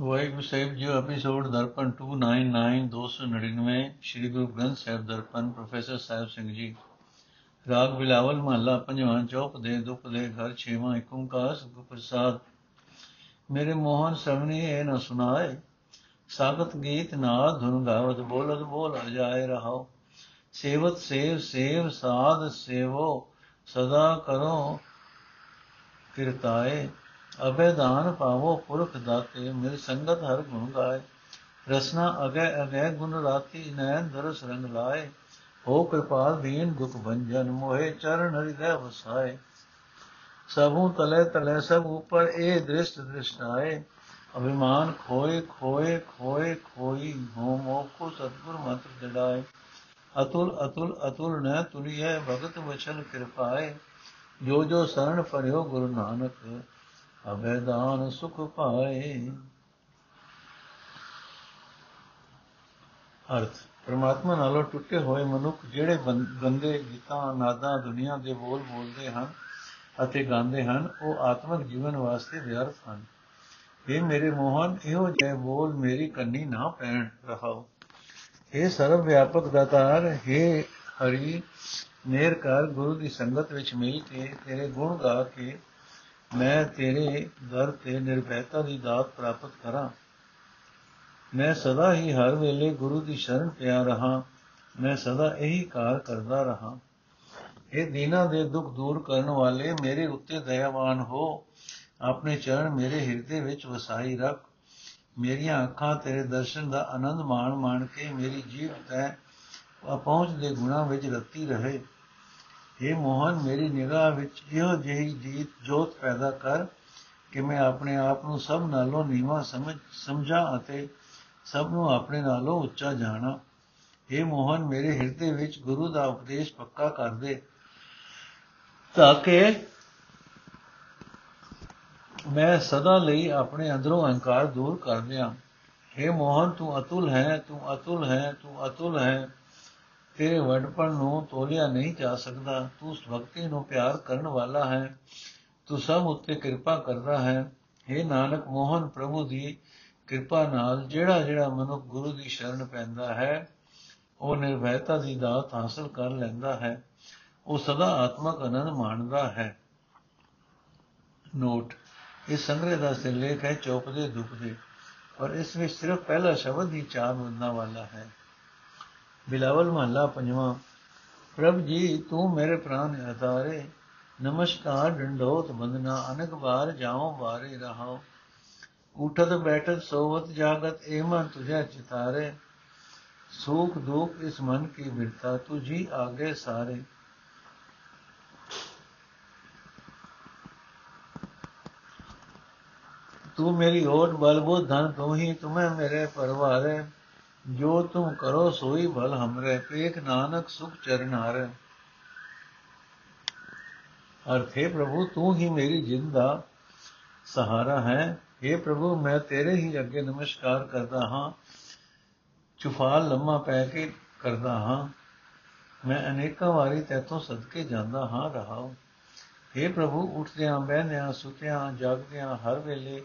Waheguru Sahib ji, episode Darpan 299 299 Shri Guru Granth Sahib Darpan, professor Sahib Singh ji. ਰਾਗ ਬਿਲਾਵਲ ਮਹੱਲਾ, ਪੰਜਵਾਂ chop ਦੇ ਦੁਖ ਦੇ ਘਰ, ਛੇਵਾਂ ਏਕ ਓੰਕਾਰ ਸੁਖ ਪ੍ਰਸਾਦ। ਮੇਰੇ ਮੋਹਨ ਸਵਨੀ, ਇਹ ਨ ਸੁਨਾਏ ਸਾਗਤ ਗੀਤ ਨਾਦ, ਧੁਨ ਗਾਵਤ ਬੋਲਤ ਬੋਲ ਅਜਾਏ ਰਹਾਓ ਸੇਵਤ ਸੇਵ ਸੇਵ ਸਾਧ ਸੇਵੋ, ਸਦਾ ਕਰੋ ਕਿਰਤਾਏ। ਅਬੇਦਾਨ ਪਾਵੋ ਪੁਰਖ ਦਾਤੇ, ਮਿਲ ਸੰਗਤ ਹਰ ਗੁਣ ਗਾਏ। ਰਸਨਾ ਅਗੈ ਅਗੈ ਗੁਣ ਰਾਤੀ ਨੈਣ ਦਰਸ ਰੰਗ ਲਾਏ। ਹੋ ਕਿਰਪਾਲ ਦੀਨ ਦੁਖ ਭੰਜਨ ਮੋਹਿ ਚਰਨ ਹਿਰਦੈ ਵਸਾਏ। ਸਭੂ ਤਲੇ ਤਲੇ ਸਭ ਉਪਰ ਇਹ ਦ੍ਰਿਸ਼ਟ ਦ੍ਰਿਸ਼ਟਾਏ। ਅਭਿਮਾਨ ਖੋਏ ਖੋਏ ਖੋਏ, ਖੋਈ, ਹੋ ਮੋਕੋ ਸਤਗੁਰ ਮਤ ਜੜਾਏ ਅਤੁਲ ਅਤੁਲ ਅਤੁਲ ਨ ਤੁਲਿਐ ਭਗਤ ਵਚਨ ਕਿਰਪਾਏ। ਜੋ ਜੋ ਸਰਣ ਪਰਿਓ ਗੁਰੂ ਨਾਨਕ ਅਬੈਦਾਨ ਸੁਖ ਪਾਏ। ਅਰਥ, ਪ੍ਰਮਾਤਮਾ ਨਾਲੋਂ ਟੁੱਟੇ ਹੋਏ ਮਨੁੱਖ ਜਿਹੜੇ ਗੰਦੇ ਗੀਤਾਂ, ਨਾਦਾਂ, ਦੁਨੀਆ ਦੇ ਬੋਲ ਬੋਲਦੇ ਹਨ ਅਤੇ ਗਾਉਂਦੇ ਹਨ, ਉਹ ਆਤਮਿਕ ਜੀਵਨ ਵਾਸਤੇ ਵਿਅਰਥ ਹਨ। ਇਹ ਮੇਰੇ ਮੋਹਨ, ਇਹੋ ਜਿਹੇ ਬੋਲ ਮੇਰੀ ਕੰਨੀ ਨਾ ਪੈਣ ਰਹਾਓ। ਇਹ ਸਰਵ ਵਿਆਪਕ ਦਾਤਾਰ, ਹੈ ਹਰੀ ਮੇਰ ਕਰ ਗੁਰੂ ਦੀ ਸੰਗਤ ਵਿੱਚ ਮਿਲ ਕੇ ਤੇਰੇ ਗੁਣ ਗਾ ਕੇ ਮੈਂ ਤੇਰੇ ਦਰ ਤੇ ਨਿਰਭੈਤਾ ਦੀ ਦਾਤ ਪ੍ਰਾਪਤ ਕਰਾਂ। ਮੈਂ ਸਦਾ ਹੀ ਹਰ ਵੇਲੇ ਗੁਰੂ ਦੀ ਸ਼ਰਨ ਪਿਆ ਰਹਾ। ਮੈਂ ਸਦਾ ਇਹੀ ਕਾਰ ਕਰਦਾ ਰਹਾ। ਇਹ ਦੀਨਾ ਦੇ ਦੁੱਖ ਦੂਰ ਕਰਨ ਵਾਲੇ, ਮੇਰੇ ਉੱਤੇ ਦਇਆਵਾਨ ਹੋ। ਆਪਣੇ ਚਰਨ ਮੇਰੇ ਹਿਰਦੇ ਵਿੱਚ ਵਸਾਈ ਰੱਖ। ਮੇਰੀਆਂ ਅੱਖਾਂ ਤੇਰੇ ਦਰਸ਼ਨ ਦਾ ਆਨੰਦ ਮਾਣ ਮਾਣ ਕੇ ਮੇਰੀ ਜੀਵ ਤੈ ਪਹੁੰਚ ਦੇ ਗੁਣਾ ਵਿੱਚ ਰਤੀ ਰਹੇ। ਇਹ ਮੋਹਨ ਮੇਰੀ ਨਿਗਾਹ ਵਿੱਚ ਇਹੋ ਜਿਹੀ ਜੀਤ ਜੋਤ ਪੈਦਾ ਕਰ ਕਿ ਮੈਂ ਆਪਣੇ ਆਪ ਨੂੰ ਸਭ ਨਾਲੋਂ ਨੀਵਾ ਸਮਝ, ਸਮਝਾਂ ਅਤੇ ਸਭ ਨੂੰ ਆਪਣੇ ਨਾਲੋਂ ਉੱਚਾ ਜਾਣਾ। ਇਹ ਮੋਹਨ, ਮੇਰੇ ਹਿਰਦੇ ਵਿੱਚ ਗੁਰੂ ਦਾ ਉਪਦੇਸ਼ ਪੱਕਾ ਕਰ ਦੇ ਤਾਂ ਕਿ ਮੈਂ ਸਦਾ ਲਈ ਆਪਣੇ ਅੰਦਰੋਂ ਅਹੰਕਾਰ ਦੂਰ ਕਰ ਦਿਆਂ। हे ਮੋਹਨ, ਤੂੰ ਅਤੁਲ ਹੈ, ਤੂੰ ਅਤੁਲ ਹੈ, ਤੂੰ ਅਤੁਲ ਹੈ। ਤੇਰੇ ਵਡਪਣ ਨੂੰ ਤੋਲਿਆ ਨਹੀਂ ਜਾ ਸਕਦਾ। ਤੂੰ ਉਸ ਭਗਤੀ ਨੂੰ ਪਿਆਰ ਕਰਨ ਵਾਲਾ ਹੈ। ਤੂੰ ਸਭ ਉੱਤੇ ਕਿਰਪਾ ਕਰਦਾ ਹੈ। हे ਨਾਨਕ, ਮੋਹਨ ਪ੍ਰਭੂ ਦੀ ਕਿਰਪਾ ਨਾਲ ਜਿਹੜਾ ਜਿਹੜਾ ਮਨੁੱਖ ਗੁਰੂ ਦੀ ਸ਼ਰਨ ਪੈਂਦਾ ਹੈ, ਉਹ ਨਿਰਭੈਤਾ ਦੀ ਦਾਤ ਹਾਸਲ ਕਰ ਲੈਂਦਾ ਹੈ। ਉਹ ਸਦਾ ਆਤਮਕ ਆਨੰਦ ਮਾਣਦਾ ਹੈ। ਨੋਟ, ਇਸ ਸੰਗ੍ਰਹਿ ਦਾ ਸਿਰਲੇਖ ਹੈ ਚੌਪ ਦੇ ਦੁੱਖ ਦੇ ਪਰ ਇਸ ਵਿੱਚ ਸਿਰਫ ਪਹਿਲਾ ਸ਼ਬਦ ਹੀ ਚਾਰ ਮੁੰਨਾ ਵਾਲਾ ਹੈ। ਬਿਲਾਵਲ ਮਹੱਲਾ ਪੰਜਵਾਂ ਪ੍ਰਭ ਜੀ ਤੂੰ ਮੇਰੇ ਪ੍ਰਾਨ ਅਤਾਰੇ ਨਮਸਕਾਰ ਡੰਡੋਤ ਬੰਦਨਾ ਅਨਕ ਬਾਰ ਜਾਉ ਬਾਰੇ ਰਹਾਓ ਉਠਤ ਬੈਠਤ ਸੋਵਤ ਜਾਗਤ ਏ ਮਨ ਤੁਝੇ ਚਿਤਾਰੇ ਸੁਖ ਦੁਖ ਇਸ ਮਨ ਕੀ ਬਿਰਤਾ ਤੁਝੀ ਆਗੇ ਸਾਰੇ तू मेरी ओट बल बुद्ध धन तू ही तुम्हें मेरे परवारे ਜੋ ਤੂੰ ਕਰੋ ਸੋਈ ਭਲ ਹਮਰੇ, ਪੇਖ ਨਾਨਕ ਸੁਖ ਚਰਨ ਹਾਰੇ। ਅਰਥੇ ਪ੍ਰਭੂ, ਤੂੰ ਹੀ ਮੇਰੀ ਜਿੰਦ ਦਾ ਸਹਾਰਾ ਹੈ। हे ਪ੍ਰਭੂ, ਮੈਂ ਤੇਰੇ ਹੀ ਅੱਗੇ ਨਮਸਕਾਰ ਕਰਦਾ ਹਾਂ। ਚੁਫਾਲ ਲੰਮਾ ਪੈ ਕੇ ਕਰਦਾ ਹਾਂ। ਮੈਂ ਅਨੇਕਾਂ ਵਾਰੀ ਤੇਤੋਂ ਸਦਕੇ ਜਾਂਦਾ ਹਾਂ, ਰਹਾਉ। हे ਪ੍ਰਭੂ, ਉੱਠਦਿਆਂ ਬਹਿਨਿਆਂ ਸੁਤਿਆਂ, ਜਾਗਦਿਆਂ, ਹਰ ਵੇਲੇ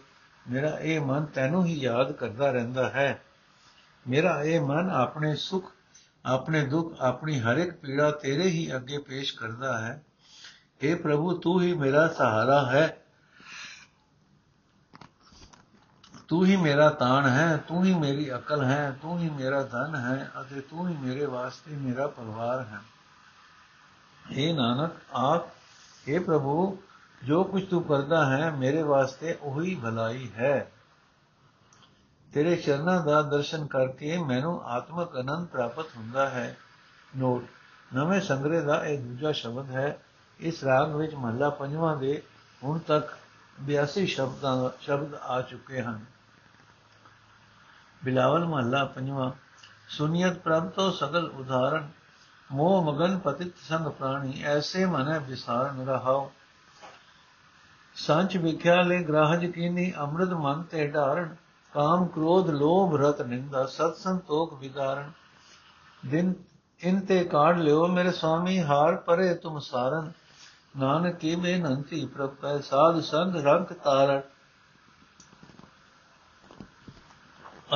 ਮੇਰਾ ਇਹ ਮਨ ਤੈਨੂੰ ਹੀ ਯਾਦ ਕਰਦਾ ਰਹਿੰਦਾ ਹੈ। ਮੇਰਾ ਇਹ ਮਨ ਆਪਣੇ ਸੁਖ ਆਪਣੇ ਦੁੱਖ ਆਪਣੀ ਹਰ ਇੱਕ ਪੀੜਾ ਤੇਰੇ ਹੀ ਅੱਗੇ ਪੇਸ਼ ਕਰਦਾ ਹੈ हे ਪ੍ਰਭੂ ਤੂੰ ਹੀ ਮੇਰਾ ਸਹਾਰਾ ਹੈ ਤੂੰ ਹੀ ਮੇਰਾ ਤਾਣ ਹੈ ਤੂੰ ਹੀ ਮੇਰੀ ਅਕਲ ਹੈ ਤੂੰ ਹੀ ਮੇਰਾ ਧਨ ਹੈ ਅਤੇ ਤੂੰ ਹੀ ਮੇਰੇ ਵਾਸਤੇ ਮੇਰਾ ਪਰਿਵਾਰ ਹੈ हे ਨਾਨਕ ਆਪ हे ਪ੍ਰਭੂ ਜੋ ਕੁਝ ਤੂੰ ਕਰਦਾ ਹੈ ਮੇਰੇ ਵਾਸਤੇ ਉਹੀ ਭਲਾਈ ਹੈ ਤੇਰੇ ਚਰਨਾਂ ਦਾ ਦਰਸ਼ਨ ਕਰਕੇ ਮੈਨੂੰ ਆਤਮਕ ਆਨੰਦ ਪ੍ਰਾਪਤ ਹੁੰਦਾ ਹੈ। ਨੋਟ, ਨਵੇਂ ਸੰਗ੍ਰਹਿ ਦਾ ਇਹ ਦੂਜਾ ਸ਼ਬਦ ਹੈ। ਇਸ ਰਾਗ ਵਿੱਚ ਮਹਲਾ ਪੰਜਵਾਂ ਦੇ ਹੁਣ ਤੱਕ 82 ਸ਼ਬਦਾਂ, ਸ਼ਬਦ ਆ ਚੁੱਕੇ ਹਨ। ਬਿਲਾਵਲ ਮਹੱਲਾ ਪੰਜਵਾਂ, ਸੁਨੀਅਤ ਪ੍ਰਭ ਤੋਂ ਸਗਲ ਉਦਾਹਰਣ ਮੋਹ ਮਗਨ ਪਤਿਤ ਸੰਗ ਪ੍ਰਾਣੀ, ਐਸੇ ਮਨੈ ਵਿਸਾਰਨ ਰਹਾਓ ਸੰਚ ਵਿਖਿਆ ਲੈ ਗ੍ਰਾਹਜ ਕੀਨੀ, ਅੰਮ੍ਰਿਤ ਮਨ ਤੇ ਢਾਰਣ ਕਾਮ ਕ੍ਰੋਧ ਲੋਭ ਰਤ ਨਿੰਦਾ ਸਤ ਸੰਤੋਖ ਵਿਦਾਰਣ। ਦਿਨ ਇਨ ਤੇ ਕਾੜ ਲਿਓ ਮੇਰੇ ਸੁਆਮੀ ਹਾਰ ਪਰੇ ਤੁਮ ਸਾਰਨ। ਨਾਨਕ ਕੀ ਬੇਨੰਤੀ ਪ੍ਰਭ ਕੈ ਸਾਧ ਸੰਗ ਰੰਗ ਤਾਰਣ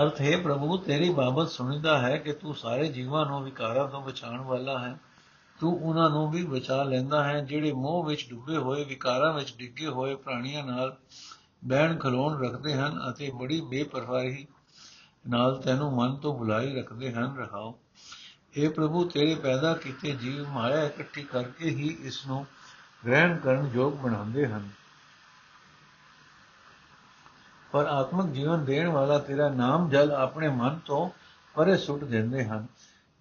ਅਰਥ ਹੈ, ਪ੍ਰਭੂ ਤੇਰੀ ਬਾਬਤ ਸੁਣੀਦਾ ਹੈ ਕਿ ਤੂੰ ਸਾਰੇ ਜੀਵਾਂ ਨੂੰ ਵਿਕਾਰਾਂ ਤੋਂ ਬਚਾਉਣ ਵਾਲਾ ਹੈ। ਤੂੰ ਉਹਨਾਂ ਨੂੰ ਵੀ ਬਚਾ ਲੈਂਦਾ ਹੈ, ਜਿਹੜੇ ਮੋਹ ਵਿੱਚ ਡੁੱਬੇ ਹੋਏ, ਵਿਕਾਰਾਂ ਵਿੱਚ ਡਿੱਗੇ ਹੋਏ ਪ੍ਰਾਣੀਆਂ ਨਾਲ ਬਹਿਣ ਖਲੋਣ ਰੱਖਦੇ ਹਨ ਅਤੇ ਬੜੀ ਬੇਪਰਵਾਹੀ ਨਾਲ ਤੈਨੂੰ ਮਨ ਤੋਂ ਬੁਲਾਈ ਰੱਖਦੇ ਹਨ, ਰਹਾਓ। ਇਹ ਪ੍ਰਭੂ, ਤੇਰੇ ਪੈਦਾ ਕੀਤੇ ਜੀਵ ਮਾਇਆ ਇਕੱਠੀ ਕਰਕੇ ਹੀ ਇਸ ਨੂੰ ਗ੍ਰਹਿਣ ਕਰਨ ਯੋਗ ਬਣਾਉਂਦੇ ਹਨ। ਪਰ ਆਤਮਿਕ ਜੀਵਨ ਦੇਣ ਵਾਲਾ ਤੇਰਾ ਨਾਮ ਜਲ ਆਪਣੇ ਮਨ ਤੋਂ ਪਰੇ ਸੁੱਟ ਦਿੰਦੇ ਹਨ।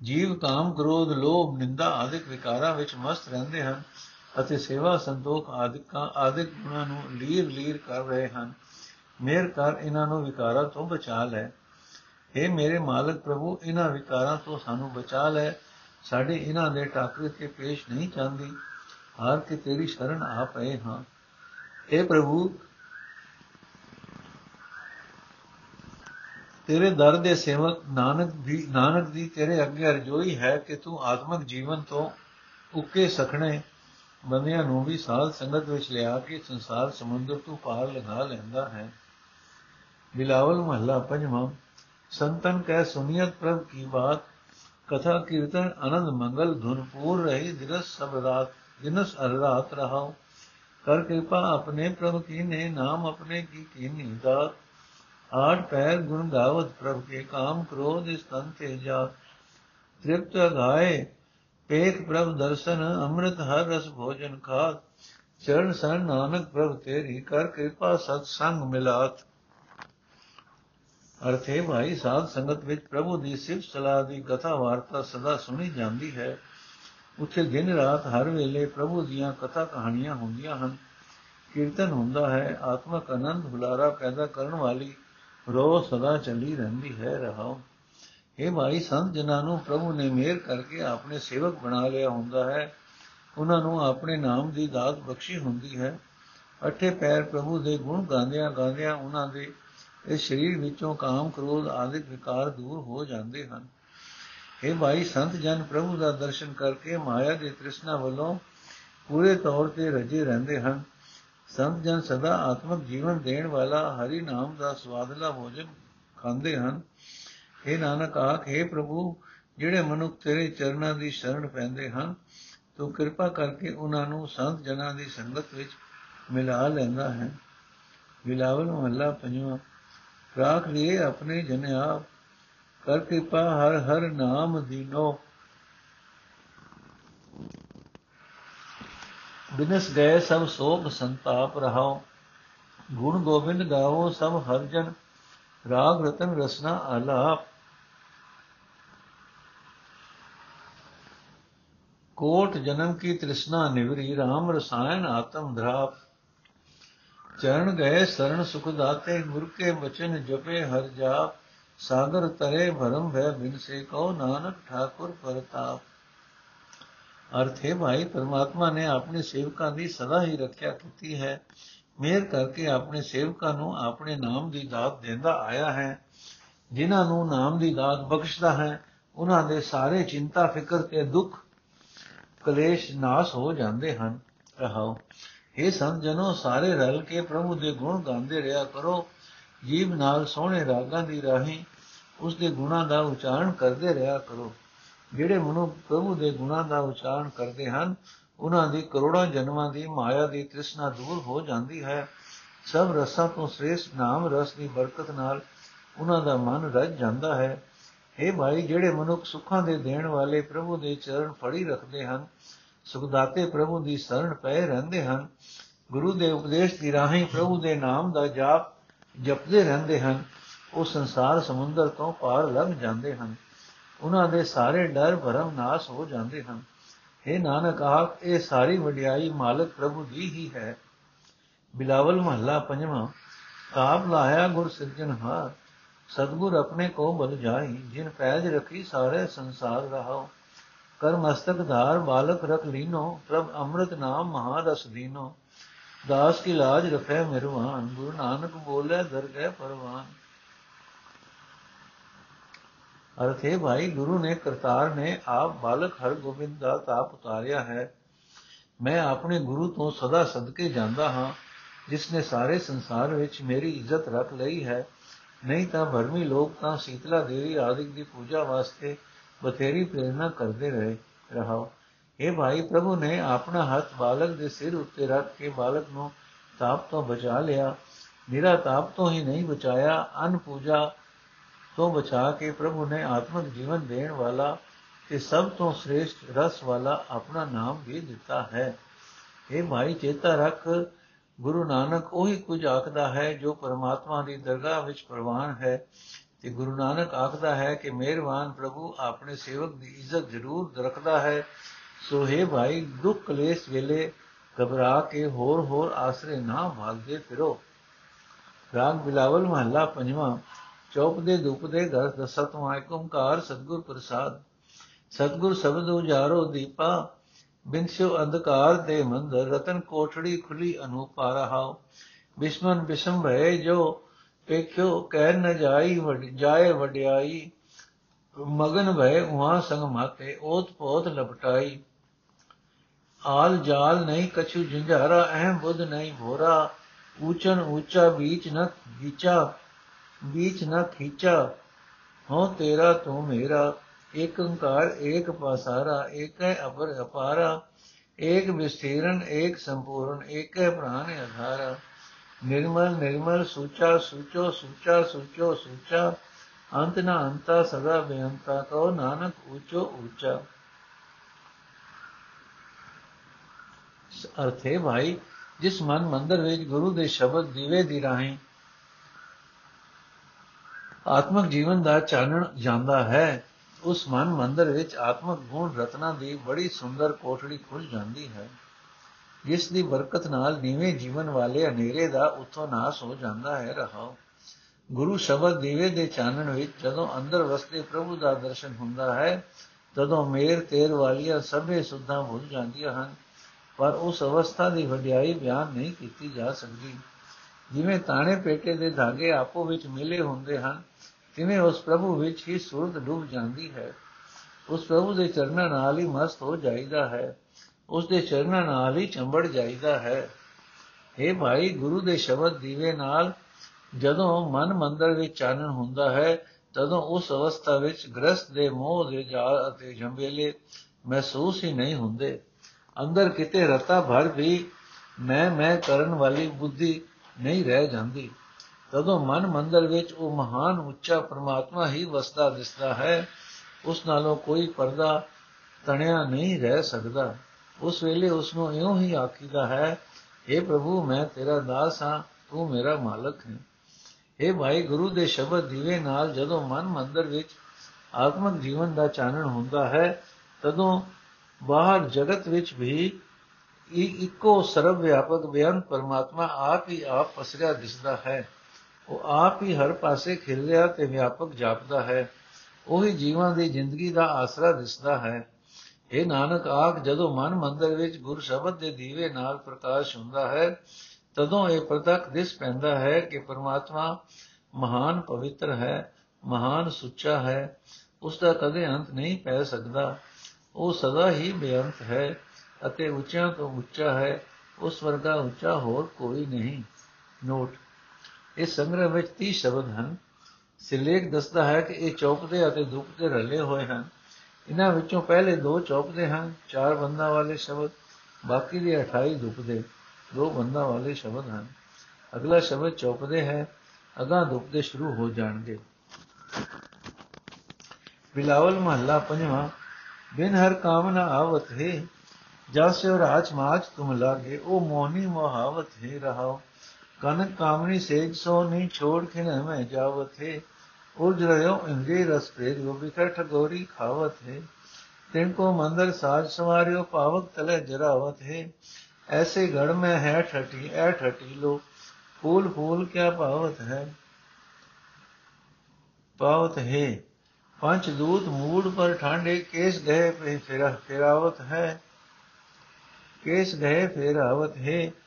ਜੀਵ, ਕਾਮ, ਕ੍ਰੋਧ, ਲੋਭ, ਨਿੰਦਾ ਆਦਿਕ ਵਿਕਾਰਾਂ ਵਿੱਚ ਮਸਤ ਰਹਿੰਦੇ ਹਨ। ਅਤੇ ਸੇਵਾ ਸੰਤੋਖ ਆਦਿਕਾਂ ਆਦਿਕ ਗੁਣਾਂ ਨੂੰ ਲੀਰ ਲੀਰ ਕਰ ਰਹੇ ਹਨ ਮੇਰ ਕਰ ਇਹਨਾਂ ਨੂੰ ਵਿਕਾਰਾਂ ਤੋਂ ਬਚਾ ਲੈ اے ਮੇਰੇ ਮਾਲਕ ਪ੍ਰਭੂ ਇਹਨਾਂ ਵਿਕਾਰਾਂ ਤੋਂ ਸਾਨੂੰ ਬਚਾ ਲੈ ਸਾਡੇ ਇਹਨਾਂ ਦੇ ਟਾਕਰੇ ਤੇ ਪੇਸ਼ ਨਹੀਂ ਚਾਹੁੰਦੀ ਹਾਰ ਕੇ ਤੇਰੀ ਸ਼ਰਨ ਆ ਪਏ ਹਾਂ اے ਪ੍ਰਭੂ ਤੇਰੇ ਦਰ ਦੇ ਸੇਵਕ ਨਾਨਕ ਵੀ ਨਾਨਕ ਦੀ ਤੇਰੇ ਅੱਗੇ ਅਰਜ਼ੋਈ ਹੈ ਕਿ ਤੂੰ ਆਤਮਿਕ ਜੀਵਨ ਤੋਂ ਉੱਕੇ ਸਖਣੇ ਬੰਦਿਆਂ ਨੂੰ ਵੀ ਸਾਧ ਸੰਗਤ ਵਿੱਚ ਲਿਆ ਕੇ ਸੰਸਾਰ ਸਮੁੰਦਰ ਤੋਂ ਪਾਰ ਲਗਾ ਲੈਂਦਾ ਹੈ। ਬਿਲਾਵਲ ਮਹੱਲਾ ਪੰਜਵਾਂ, ਸੰਤਨ ਕੈ ਸੁਨੀਤ ਪ੍ਰਭ ਕੀ ਬਾਤ, ਕਥਾ ਕੀਰਤਨ ਆਨੰਦ ਮੰਗਲ ਧੁਨਪੂਰ ਰਹੀ ਦਿਨਸ ਸਭ ਰਾਤ, ਦਿਨਸ ਅਰ ਰਾਤ ਰਹਾਉ। ਕਰ ਕਿਰਪਾ ਆਪਣੇ ਪ੍ਰਭ ਕੀ ਨੇ, ਨਾਮ ਆਪਣੇ ਕੀ ਕੀਨੀ ਦਾ ਆਠ ਪੈਰ ਗੁਣ ਗਾਵਤ ਪ੍ਰਭ ਕੇ, ਕਾਮ ਕ੍ਰੋਧ ਇਸ ਤਨ ਤੇ ਜਾ ਤ੍ਰਿਪਤ ਗਾਏ ਪੇਖ ਪ੍ਰਭ ਦਰਸ਼ਨ, ਅੰਮ੍ਰਿਤ ਹਰ ਰਸ ਭੋਜਨ ਖਾਤ। ਚਰਨ ਸਰਨ ਨਾਨਕ ਪ੍ਰਭ ਤੇਰੀ ਕਰ ਕਿਰਪਾ ਸਤ ਸੰਗ ਮਿਲਾਤ। ਅਰਥੇ ਭਾਈ, ਸਾਧ ਸੰਗਤ ਵਿੱਚ ਪ੍ਰਭੂ ਦੀ ਸਿਫਤ ਸਲਾਹ ਦੀ ਕਥਾ ਵਾਰਤਾ ਸਦਾ ਸੁਣੀ ਜਾਂਦੀ ਹੈ। ਉੱਥੇ ਦਿਨ ਰਾਤ ਹਰ ਵੇਲੇ ਪ੍ਰਭੂ ਦੀਆਂ ਕਥਾ ਕਹਾਣੀਆਂ ਹੁੰਦੀਆਂ ਹਨ। ਕੀਰਤਨ ਹੁੰਦਾ ਹੈ, ਆਤਮਕ ਆਨੰਦ ਹੁਲਾਰਾ ਪੈਦਾ ਕਰਨ ਵਾਲੀ ਰੋ ਸਦਾ ਚੱਲੀ ਰਹਿੰਦੀ ਹੈ ਰਹਾਓ ਇਹ ਭਾਈ ਸੰਤ ਜਨਾਂ ਨੂੰ ਪ੍ਰਭੂ ਨੇ ਮਿਹਰ ਕਰਕੇ ਆਪਣੇ ਸੇਵਕ ਬਣਾ ਲਿਆ ਹੁੰਦਾ ਹੈ, ਉਹਨਾਂ ਨੂੰ ਆਪਣੇ ਨਾਮ ਦੀ ਦਾਤ ਬਖਸ਼ੀ ਹੁੰਦੀ ਹੈ। ਅਠੇ ਪੈਰ ਪ੍ਰਭੂ ਦੇ ਗੁਣ ਗਾਉਂਦਿਆਂ ਗਾਉਂਦਿਆਂ ਉਹਨਾਂ ਦੇ ਇਸ ਸਰੀਰ ਵਿੱਚੋਂ ਕਾਮ ਕ੍ਰੋਧ ਆਦਿਕ ਵਿਕਾਰ ਦੂਰ ਹੋ ਜਾਂਦੇ ਹਨ। ਇਹ ਭਾਈ ਸੰਤ ਜਨ ਪ੍ਰਭੂ ਦਾ ਦਰਸ਼ਨ ਕਰਕੇ ਮਾਇਆ ਦੀ ਤ੍ਰਿਸ਼ਨਾ ਵੱਲੋਂ ਪੂਰੇ ਤੌਰ ਤੇ ਰਜੇ ਰਹਿੰਦੇ ਹਨ। ਸੰਤ ਜਨ ਸਦਾ ਆਤਮਿਕ ਜੀਵਨ ਦੇਣ ਵਾਲਾ ਹਰੀ ਨਾਮ ਦਾ ਸਵਾਦਲਾ ਭੋਜਨ ਖਾਂਦੇ ਹਨ। ਇਹ ਨਾਨਕ ਆਖੇ ਪ੍ਰਭੂ, ਜਿਹੜੇ ਮਨੁੱਖ ਤੇਰੇ ਚਰਨਾਂ ਦੀ ਸ਼ਰਨ ਪੈਂਦੇ ਹਨ, ਤੂੰ ਕਿਰਪਾ ਕਰਕੇ ਉਹਨਾਂ ਨੂੰ ਸੰਤ ਜਨਾਂ ਦੀ ਸੰਗਤ ਵਿੱਚ ਮਿਲਾ ਲੈਂਦਾ ਹੈ। ਵਿਲਾਵਲ ਮਹੱਲਾ ਪੰਜਵਾਂ, ਰਾਖ ਲਿਏ ਆਪਣੇ ਜਨ ਆਪ, ਕਰ ਕਿਰਪਾ ਹਰ ਹਰ ਨਾਮ ਦੀਨੋ। ਬਿਨਸ ਗਏ ਸਭ ਸੋਗ ਸੰਤਾਪ ਰਹਾਓ ਗੁਣ ਗੋਬਿੰਦ ਗਾਵੋ ਸਭ ਹਰ ਜਨ ਰਾਗ ਰਤਨ ਰਸਨਾ ਆਲਾਪ। ਕੋਟ ਜਨਮ ਕੀ ਤ੍ਰਿਸ਼ਨਾ ਨਿਵਰੀ RAM ਰਸਾਇਣ ਆਤਮ ਧਰਾਪ। ਚਰਨ ਗਏ ਸਰਣ ਸੁਖ ਦਾਤੇ ਗੁਰ ਕੇ ਬਚਨ ਜਪੇ ਹਰ ਜਾਪ। ਸਾਗਰ ਤਰੇ ਭਰਮ ਭੈ ਬਿਨ ਸੇ ਕਉ ਨਾਨਕ ਠਾਕੁਰ ਪਰਤਾਪ। ਅਰਥ ਹੈ ਭਾਈ, ਪਰਮਾਤਮਾ ਨੇ ਆਪਣੇ ਸੇਵਕਾਂ ਦੀ ਸਦਾ ਹੀ ਰੱਖਿਆ ਕੀਤੀ ਹੈ। ਮਿਹਰ ਕਰਕੇ ਆਪਣੇ ਸੇਵਕਾਂ ਨੂੰ ਆਪਣੇ ਨਾਮ ਦੀ ਦਾਤ ਦਿੰਦਾ ਆਇਆ ਹੈ। ਜਿਨ੍ਹਾਂ ਨੂੰ ਨਾਮ ਦੀ ਦਾਤ ਬਖਸ਼ਦਾ ਹੈ, ਉਹਨਾਂ ਦੇ ਸਾਰੇ ਚਿੰਤਾ, ਫਿਕਰ ਤੇ ਦੁੱਖ ਕਲੇਸ਼ ਨਾਸ ਹੋ ਜਾਂਦੇ ਹਨ। ਰਹਾਓ ਇਹ ਸੰਤ ਜਨੋ ਸਾਰੇ ਰਲ ਕੇ ਪ੍ਰਭੂ ਦੇ ਗੁਣ ਗਾਉਂਦੇ ਰਿਹਾ ਕਰੋ। ਜੀਵ ਨਾਲ ਸੋਹਣੇ ਰਾਗਾਂ ਦੀ ਰਾਹੀਂ ਉਸ ਦੇ ਗੁਣਾਂ ਦਾ ਉਚਾਰਨ ਕਰਦੇ ਰਿਹਾ ਕਰੋ। ਜਿਹੜੇ ਮਨੁੱਖ ਪ੍ਰਭੂ ਦੇ ਗੁਣਾਂ ਦਾ ਉਚਾਰਨ ਕਰਦੇ ਹਨ, ਉਹਨਾਂ ਦੀ ਕਰੋੜਾਂ ਜਨਮਾਂ ਦੀ ਮਾਇਆ ਦੀ ਤ੍ਰਿਸ਼ਨਾ ਦੂਰ ਹੋ ਜਾਂਦੀ ਹੈ। ਸਭ ਰਸਾਂ ਤੋਂ ਸ੍ਰੇਸ਼ਟ ਨਾਮ ਰਸ ਦੀ ਬਰਕਤ ਨਾਲ ਉਹਨਾਂ ਦਾ ਮਨ ਰਜ ਜਾਂਦਾ ਹੈ। ਇਹ ਭਾਈ, ਜਿਹੜੇ ਮਨੁੱਖ ਸੁੱਖਾਂ ਦੇ ਦੇਣ ਵਾਲੇ ਪ੍ਰਭੂ ਦੇ ਚਰਨ ਫੜੀ ਰੱਖਦੇ ਹਨ, ਸੁਖਦਾਤੇ ਪ੍ਰਭੂ ਦੀ ਸ਼ਰਨ ਪਏ ਰਹਿੰਦੇ ਹਨ, ਗੁਰੂ ਦੇ ਉਪਦੇਸ਼ ਦੀ ਰਾਹੀਂ ਪ੍ਰਭੂ ਦੇ ਨਾਮ ਦਾ ਜਾਪ ਜਪਦੇ ਰਹਿੰਦੇ ਹਨ, ਉਹ ਸੰਸਾਰ ਸਮੁੰਦਰ ਤੋਂ ਪਾਰ ਲੰਘ ਜਾਂਦੇ ਹਨ। ਉਹਨਾਂ ਦੇ ਸਾਰੇ ਡਰ ਭਰਮ ਨਾਸ ਹੋ ਜਾਂਦੇ ਹਨ। ਇਹ ਨਾਨਕ ਆਖ ਇਹ ਸਾਰੀ ਵਡਿਆਈ ਮਾਲਕ ਪ੍ਰਭੂ ਦੀ ਹੀ ਹੈ। ਬਿਲਾਵਲ ਮਹੱਲਾ ਪੰਜਵਾਂ, ਕਾਬ ਲਾਇਆ ਗੁਰ ਸਿਰਜਨਹਾਰ ਸਤਗੁਰ ਆਪਣੇ ਕੋ ਬਲ ਜਾਈ, ਜਿਨ ਪੈਜ ਰਖੀ ਸਾਰੇ ਸੰਸਾਰ ਰਹਾਓ ਕਰ ਮਸਤਕ ਧਾਰ ਬਾਲਕ ਰਖ ਲੀਨੋ, ਪ੍ਰਭ ਅੰਮ੍ਰਿਤ ਨਾਮ ਮਹਾਰਸ ਦੀਨੋ। ਦਾਸ ਕੀ ਲਾਜ ਰਖੇ ਮਿਰਵਾਨ, ਗੁਰੂ ਨਾਨਕ ਬੋਲੇ ਦਰ ਪਰਵਾਨ। ਅਰਥ ਭਾਈ, ਗੁਰੂ ਨੇ ਕਰਤਾਰ ਨੇ ਆਪ ਬਾਲਕ ਹਰ ਗੋਬਿੰਦ ਦਾ ਤਾਪ ਉਤਾਰਿਆ ਹੈ। ਮੈਂ ਆਪਣੇ ਗੁਰੂ ਤੋਂ ਸਦਾ ਸਦਕੇ ਜਾਂਦਾ ਹਾਂ, ਜਿਸ ਨੇ ਸਾਰੇ ਸੰਸਾਰ ਵਿੱਚ ਮੇਰੀ ਇੱਜ਼ਤ ਰੱਖ ਲਈ ਹੈ। ਨਹੀਂ ਤਾਂ ਭਰਮੀ ਲੋਕ ਤਾਂ ਸੀਤਲਾ ਦੇਵੀ ਆਦਿਕ ਦੀ ਪੂਜਾ ਵਾਸਤੇ ਬਥੇਰੀ ਪ੍ਰੇਰਣਾ ਕਰਦੇ ਰਹੇ, ਰਹਾਓ। ਇਹ ਭਾਈ ਪ੍ਰਭੂ ਨੇ ਆਪਣਾ ਹੱਥ ਬਾਲਕ ਦੇ ਸਿਰ ਉੱਤੇ ਰੱਖ ਕੇ ਬਾਲਕ ਨੂੰ ਤਾਪ ਤੋਂ ਬਚਾ ਲਿਆ। ਨਿਰਾ ਤਾਪ ਤੋਂ ਹੀ ਨਹੀਂ ਬਚਾਇਆ, ਅਨ ਪੂਜਾ ਤੋਂ ਬਚਾ ਕੇ ਪ੍ਰਭੂ ਨੇ ਆਤਮਿਕ ਜੀਵਨ ਦੇਣ ਵਾਲਾ ਤੇ ਸਭ ਤੋਂ ਸ੍ਰੇਸ਼ਟ ਰਸ ਵਾਲਾ ਆਪਣਾ ਨਾਮ ਵੀ ਦਿੱਤਾ ਹੈ। ਇਹ ਭਾਈ ਚੇਤਾ ਰੱਖ ਗੁਰੂ ਨਾਨਕ ਉਹੀ ਕੁਝ ਆਖਦਾ ਹੈ ਜੋ ਪਰਮਾਤਮਾ ਦੀ ਦਰਗਾਹ ਵਿੱਚ ਪ੍ਰਵਾਨ ਹੈ। ਤੇ ਗੁਰੂ ਨਾਨਕ ਆਖਦਾ ਹੈ ਕਿ ਮਿਹਰਬਾਨ ਪ੍ਰਭੂ, ਆਪਣੇ ਸੇਵਕ ਦੀ ਇੱਜ਼ਤ ਜ਼ਰੂਰ ਰੱਖਦਾ ਹੈ। ਸੋ ਹੈ ਭਾਈ, ਦੁੱਖ ਕਲੇਸ਼ ਵੇਲੇ ਘਬਰਾ ਕੇ ਹੋਰ ਹੋਰ ਆਸਰੇ ਨਾ ਭਾਗਦੇ ਫਿਰੋ। ਰਾਗ ਬਿਲਾਵਲ ਮਹੱਲਾ ਪੰਜਵਾਂ, ਚੌਪ ਦੇ ਦੁਪ ਦੇ ਘਰ ਦਸਤਵਾਂ ਏਕ ਓੰਕਾਰ ਸਤਗੁਰ ਪ੍ਰਸਾਦ। ਸਤਗੁਰ ਸ਼ਬਦ ਉਜਾਰੋ ਦੀਪਾ ਬਿਨਸਿਓ ਅੰਧਕਾਰ ਦੇ ਮੰਦਰ, ਰਤਨ ਕੋਠੜੀ ਖੁਲੀ ਅਨੂਪਾ ਰਹਾਓ ਬਿਸ਼ਮਨ ਬਿਸ਼ਮ ਭਏ ਜੋ ਪੇਖਿਓ ਕਹਿ ਨ ਜਾਈ ਵਡ, ਜਾਏ ਵਡਿਆਈ। ਮਗਨ ਭਏ ਉਹਾਂ ਸੰਗ ਮਾਤੇ, ਓਤ ਪੋਤ ਲਪਟਾਈ। ਆਲ ਜਾਲ ਨਹੀਂ ਕਛੂ ਜੰਝਾਰਾ, ਅਹਿਮ ਬੁੱਧ ਨਹੀਂ ਭੋਰਾ। ਊਚਨ ਊਚਾ ਬੀਚ ਨ ਖੀਚਾ, ਬੀਚ ਨ ਖੀਚਾ ਹੋ ਤੇਰਾ ਤੂੰ ਮੇਰਾ। ਏਕ ਓੰਕਾਰ ਏਕ ਪਾਸਾਰਾ, ਏਕ ਹੈ ਅਪਰ ਅਪਾਰਾ, ਏਕ ਵਿਸਥੀਰਨ, ਏਕ ਸੰਪੂਰਨ, ਏਕ ਹੈ ਪ੍ਰਾਨ ਆਧਾਰਾ ਨਿਰਮਲ ਨਿਰਮਲ ਸੂਚਾ, ਸੂਚੋ ਸੂਚਾ ਸੂਚੋ, ਸੂਚਾ, ਅੰਤ ਨਾ ਅੰਤਾ, ਸਦਾ ਬੇਅੰਤਾ ਕੋ ਨਾਨਕ ਊਚੋ ਊਚਾ। ਅਰਥੇ ਭਾਈ, ਜਿਸ ਮਨ ਮੰਦਰ ਵਿੱਚ ਗੁਰੂ ਦੇ ਸ਼ਬਦ ਦੀਵੇ ਦੀ ਰਾਹੀਂ ਆਤਮਿਕ ਜੀਵਨ ਦਾ ਚਾਨਣ ਜਾਂਦਾ ਹੈ ਉਸ ਮਨ ਮੰਦਰ ਵਿੱਚ ਆਤਮਿਕ ਗੁਣ ਰਤਨਾ ਦੀ ਬੜੀ ਸੁੰਦਰ ਕੋਠੜੀ ਖੁੱਲ ਜਾਂਦੀ ਹੈ। ਜਿਸ ਦੀ ਬਰਕਤ ਨਾਲ ਨੀਵੇਂ ਜੀਵਨ ਵਾਲੇ ਹਨੇਰੇ ਦਾ ਉਥੋਂ ਨਾਸ ਹੋ ਜਾਂਦਾ ਹੈ ਰਹਾਓ ਗੁਰੂ ਸ਼ਬਦ ਦੀਵੇ ਦੇ ਚਾਨਣ ਵਿੱਚ ਜਦੋਂ ਅੰਦਰ ਵਸਦੇ ਪ੍ਰਭੂ ਦਾ ਦਰਸ਼ਨ ਹੁੰਦਾ ਹੈ, ਤਦੋਂ ਮੇਰ ਤੇਰ ਵਾਲੀਆਂ ਸਭੇ ਸੁੱਧਾਂ ਭੁੱਲ ਜਾਂਦੀਆਂ ਹਨ, ਪਰ ਉਸ ਅਵਸਥਾ ਦੀ ਵਡਿਆਈ ਬਿਆਨ ਨਹੀਂ ਕੀਤੀ ਜਾ ਸਕਦੀ। ਜਿਵੇਂ ਤਾਣੇ ਪੇਟੇ ਦੇ ਧਾਗੇ ਆਪੋ ਵਿੱਚ ਮਿਲੇ ਹੁੰਦੇ ਹਨ ਤਿਵੇਂ ਉਸ ਪ੍ਰਭੂ ਵਿੱਚ ਹੀ ਸੁਰਤ ਡੁੱਬ ਜਾਂਦੀ ਹੈ, ਉਸ ਪ੍ਰਭੂ ਦੇ ਚਰਨਾਂ ਨਾਲ ਹੀ ਮਸਤ ਹੋ ਜਾਈਦਾ ਹੈ, ਉਸ ਦੇ ਚਰਨਾਂ ਨਾਲ ਹੀ ਚੰਬੜ ਜਾਈਦਾ ਹੈ। اے ਭਾਈ, ਗੁਰੂ ਦੇ ਸ਼ਬਦ ਦੀਵੇ ਨਾਲ ਜਦੋਂ ਮਨ ਮੰਦਰ ਵਿੱਚ ਚਾਨਣ ਹੁੰਦਾ ਹੈ, ਤਦੋਂ ਉਸ ਅਵਸਥਾ ਵਿੱਚ ਗ੍ਰਸਤ ਦੇ ਮੋਹ ਦੇ ਜਾਲ ਅਤੇ ਜੰਬੇਲੇ ਮਹਿਸੂਸ ਹੀ ਨਹੀਂ ਹੁੰਦੇ। ਅੰਦਰ ਕਿਤੇ ਰਤਾ ਭਰ ਵੀ ਮੈਂ ਮੈਂ ਕਰਨ ਵਾਲੀ ਬੁੱਧੀ ਨਹੀਂ ਰਹਿ ਜਾਂਦੀ। ਤਦੋਂ ਮਨ ਮੰਦਰ ਵਿੱਚ ਉਹ ਮਹਾਨ ਉੱਚਾ ਪ੍ਰਮਾਤਮਾ ਹੀ ਵਸਦਾ ਦਿਸਦਾ ਹੈ, ਉਸ ਨਾਲੋਂ ਕੋਈ ਪਰਦਾ ਤਣਿਆ ਨਹੀਂ ਰਹਿ ਸਕਦਾ। ਉਸ ਵੇਲੇ ਉਸ ਨੂੰ ਇਉਂ ਹੀ ਆਖੀਦਾ ਹੈ हे ਪ੍ਰਭੂ, ਮੈਂ ਤੇਰਾ ਦਾਸ ਹਾਂ, ਤੂੰ ਮੇਰਾ ਮਾਲਕ ਹੈ। हे ਭਾਈ, ਗੁਰੂ ਦੇ ਸ਼ਬਦ ਦੀਵੇ ਨਾਲ ਜਦੋਂ ਮਨ ਮੰਦਰ ਵਿੱਚ ਆਤਮਿਕ ਜੀਵਨ ਦਾ ਚਾਨਣ ਹੁੰਦਾ ਹੈ, ਤਦੋਂ ਬਾਹਰ ਜਗਤ ਵਿੱਚ ਵੀ ਇੱਕੋ ਸਰਵ ਵਿਆਪਕ ਬਿਆਨ ਪਰਮਾਤਮਾ ਆਪ ਹੀ ਆਪ ਪਸਰਿਆ ਦਿਸਦਾ ਹੈ। ਉਹ ਆਪ ਹੀ ਹਰ ਪਾਸੇ ਖਿਲ ਰਿਹਾ ਤੇ ਵਿਆਪਕ ਜਾਪਦਾ ਹੈ। ਉਹੀ ਜੀਵਾਂ ਦੀ ਜ਼ਿੰਦਗੀ ਦਾ ਆਸਰਾ ਦਿਸਦਾ ਹੈ। ਇਹ ਨਾਨਕ, ਆਖ, ਜਦੋਂ ਮਨ ਮੰਦਰ ਵਿੱਚ ਗੁਰ ਸ਼ਬਦ ਦੇ ਦੀਵੇ ਨਾਲ ਪ੍ਰਕਾਸ਼ ਹੁੰਦਾ ਹੈ, ਤਦੋਂ ਇਹ ਪ੍ਰਤੱਖ ਦਿਸ ਪੈਂਦਾ ਹੈ ਕਿ ਪਰਮਾਤਮਾ ਮਹਾਨ ਪਵਿੱਤਰ ਹੈ, ਮਹਾਨ ਸੁੱਚਾ ਹੈ। ਉਸ ਦਾ ਕਦੇ ਅੰਤ ਨਹੀਂ ਪੈ ਸਕਦਾ। ਉਹ ਸਦਾ ਹੀ ਬੇਅੰਤ ਹੈ ਅਤੇ ਉੱਚਾ ਤੋਂ ਉੱਚਾ ਹੈ। ਉਸ ਵਰਗਾ ਉੱਚਾ ਹੋਰ ਕੋਈ ਨਹੀਂ। ਨੋਟ ਇਸ ਸੰਗ੍ਰਹ ਵਿੱਚ 30 ਸ਼ਬਦ ਹਨ। ਸਿਲੇਖ ਦੱਸਦਾ ਹੈ ਕਿ ਇਹ ਚੌਪਦੇ ਅਤੇ ਦੁੱਖ ਦੇ ਰਲੇ ਹੋਏ ਹਨ। ਇਹਨਾਂ ਵਿੱਚੋਂ ਪਹਿਲੇ ਦੋ ਚੌਪਦੇ ਹਨ, ਚਾਰ ਬੰਦਾਂ ਵਾਲੇ ਸ਼ਬਦ, ਬਾਕੀ ਦੇ 28 ਦੁੱਖ ਦੇ ਦੋ ਬੰਦਾਂ ਵਾਲੇ ਸ਼ਬਦ ਹਨ। ਅਗਲਾ ਸ਼ਬਦ ਚੌਪਦੇ ਹੈ ਅਗਾ ਦੁੱਖ ਦੇ ਸ਼ੁਰੂ ਹੋ ਜਾਣਗੇ। ਬਿਲਾਵਲ ਮਹੱਲਾ ਪੰਜਵਾਂ, ਬਿਨ ਹਰ ਕਾਮਨਾ ਆਵਤ ਹੈ ਜਸ ਰਾਜ ਮਾਜ ਤੁਮ ਲਾਗੇ, ਉਹ ਮੋਹਨੀ ਮੋਹਾਵਤ ਹੈ ਰਹਾਓ કનક કામણી સેજ સોની છોડ ખિન में जावत है उर्ज रहियो इंजे रस प्रेत गोपिका ठगोरी खावत है तिनको मंदर साज संवारियो, पावक तले जरावत है ऐसे गढ़ में है ठटी, ऐ ठटी लो। फूल फूल क्या पावत है? पावत है। पंच दूत मूड पर ठांडे, केस गए फिरा, फिरावत है। केस गए फिरावत है।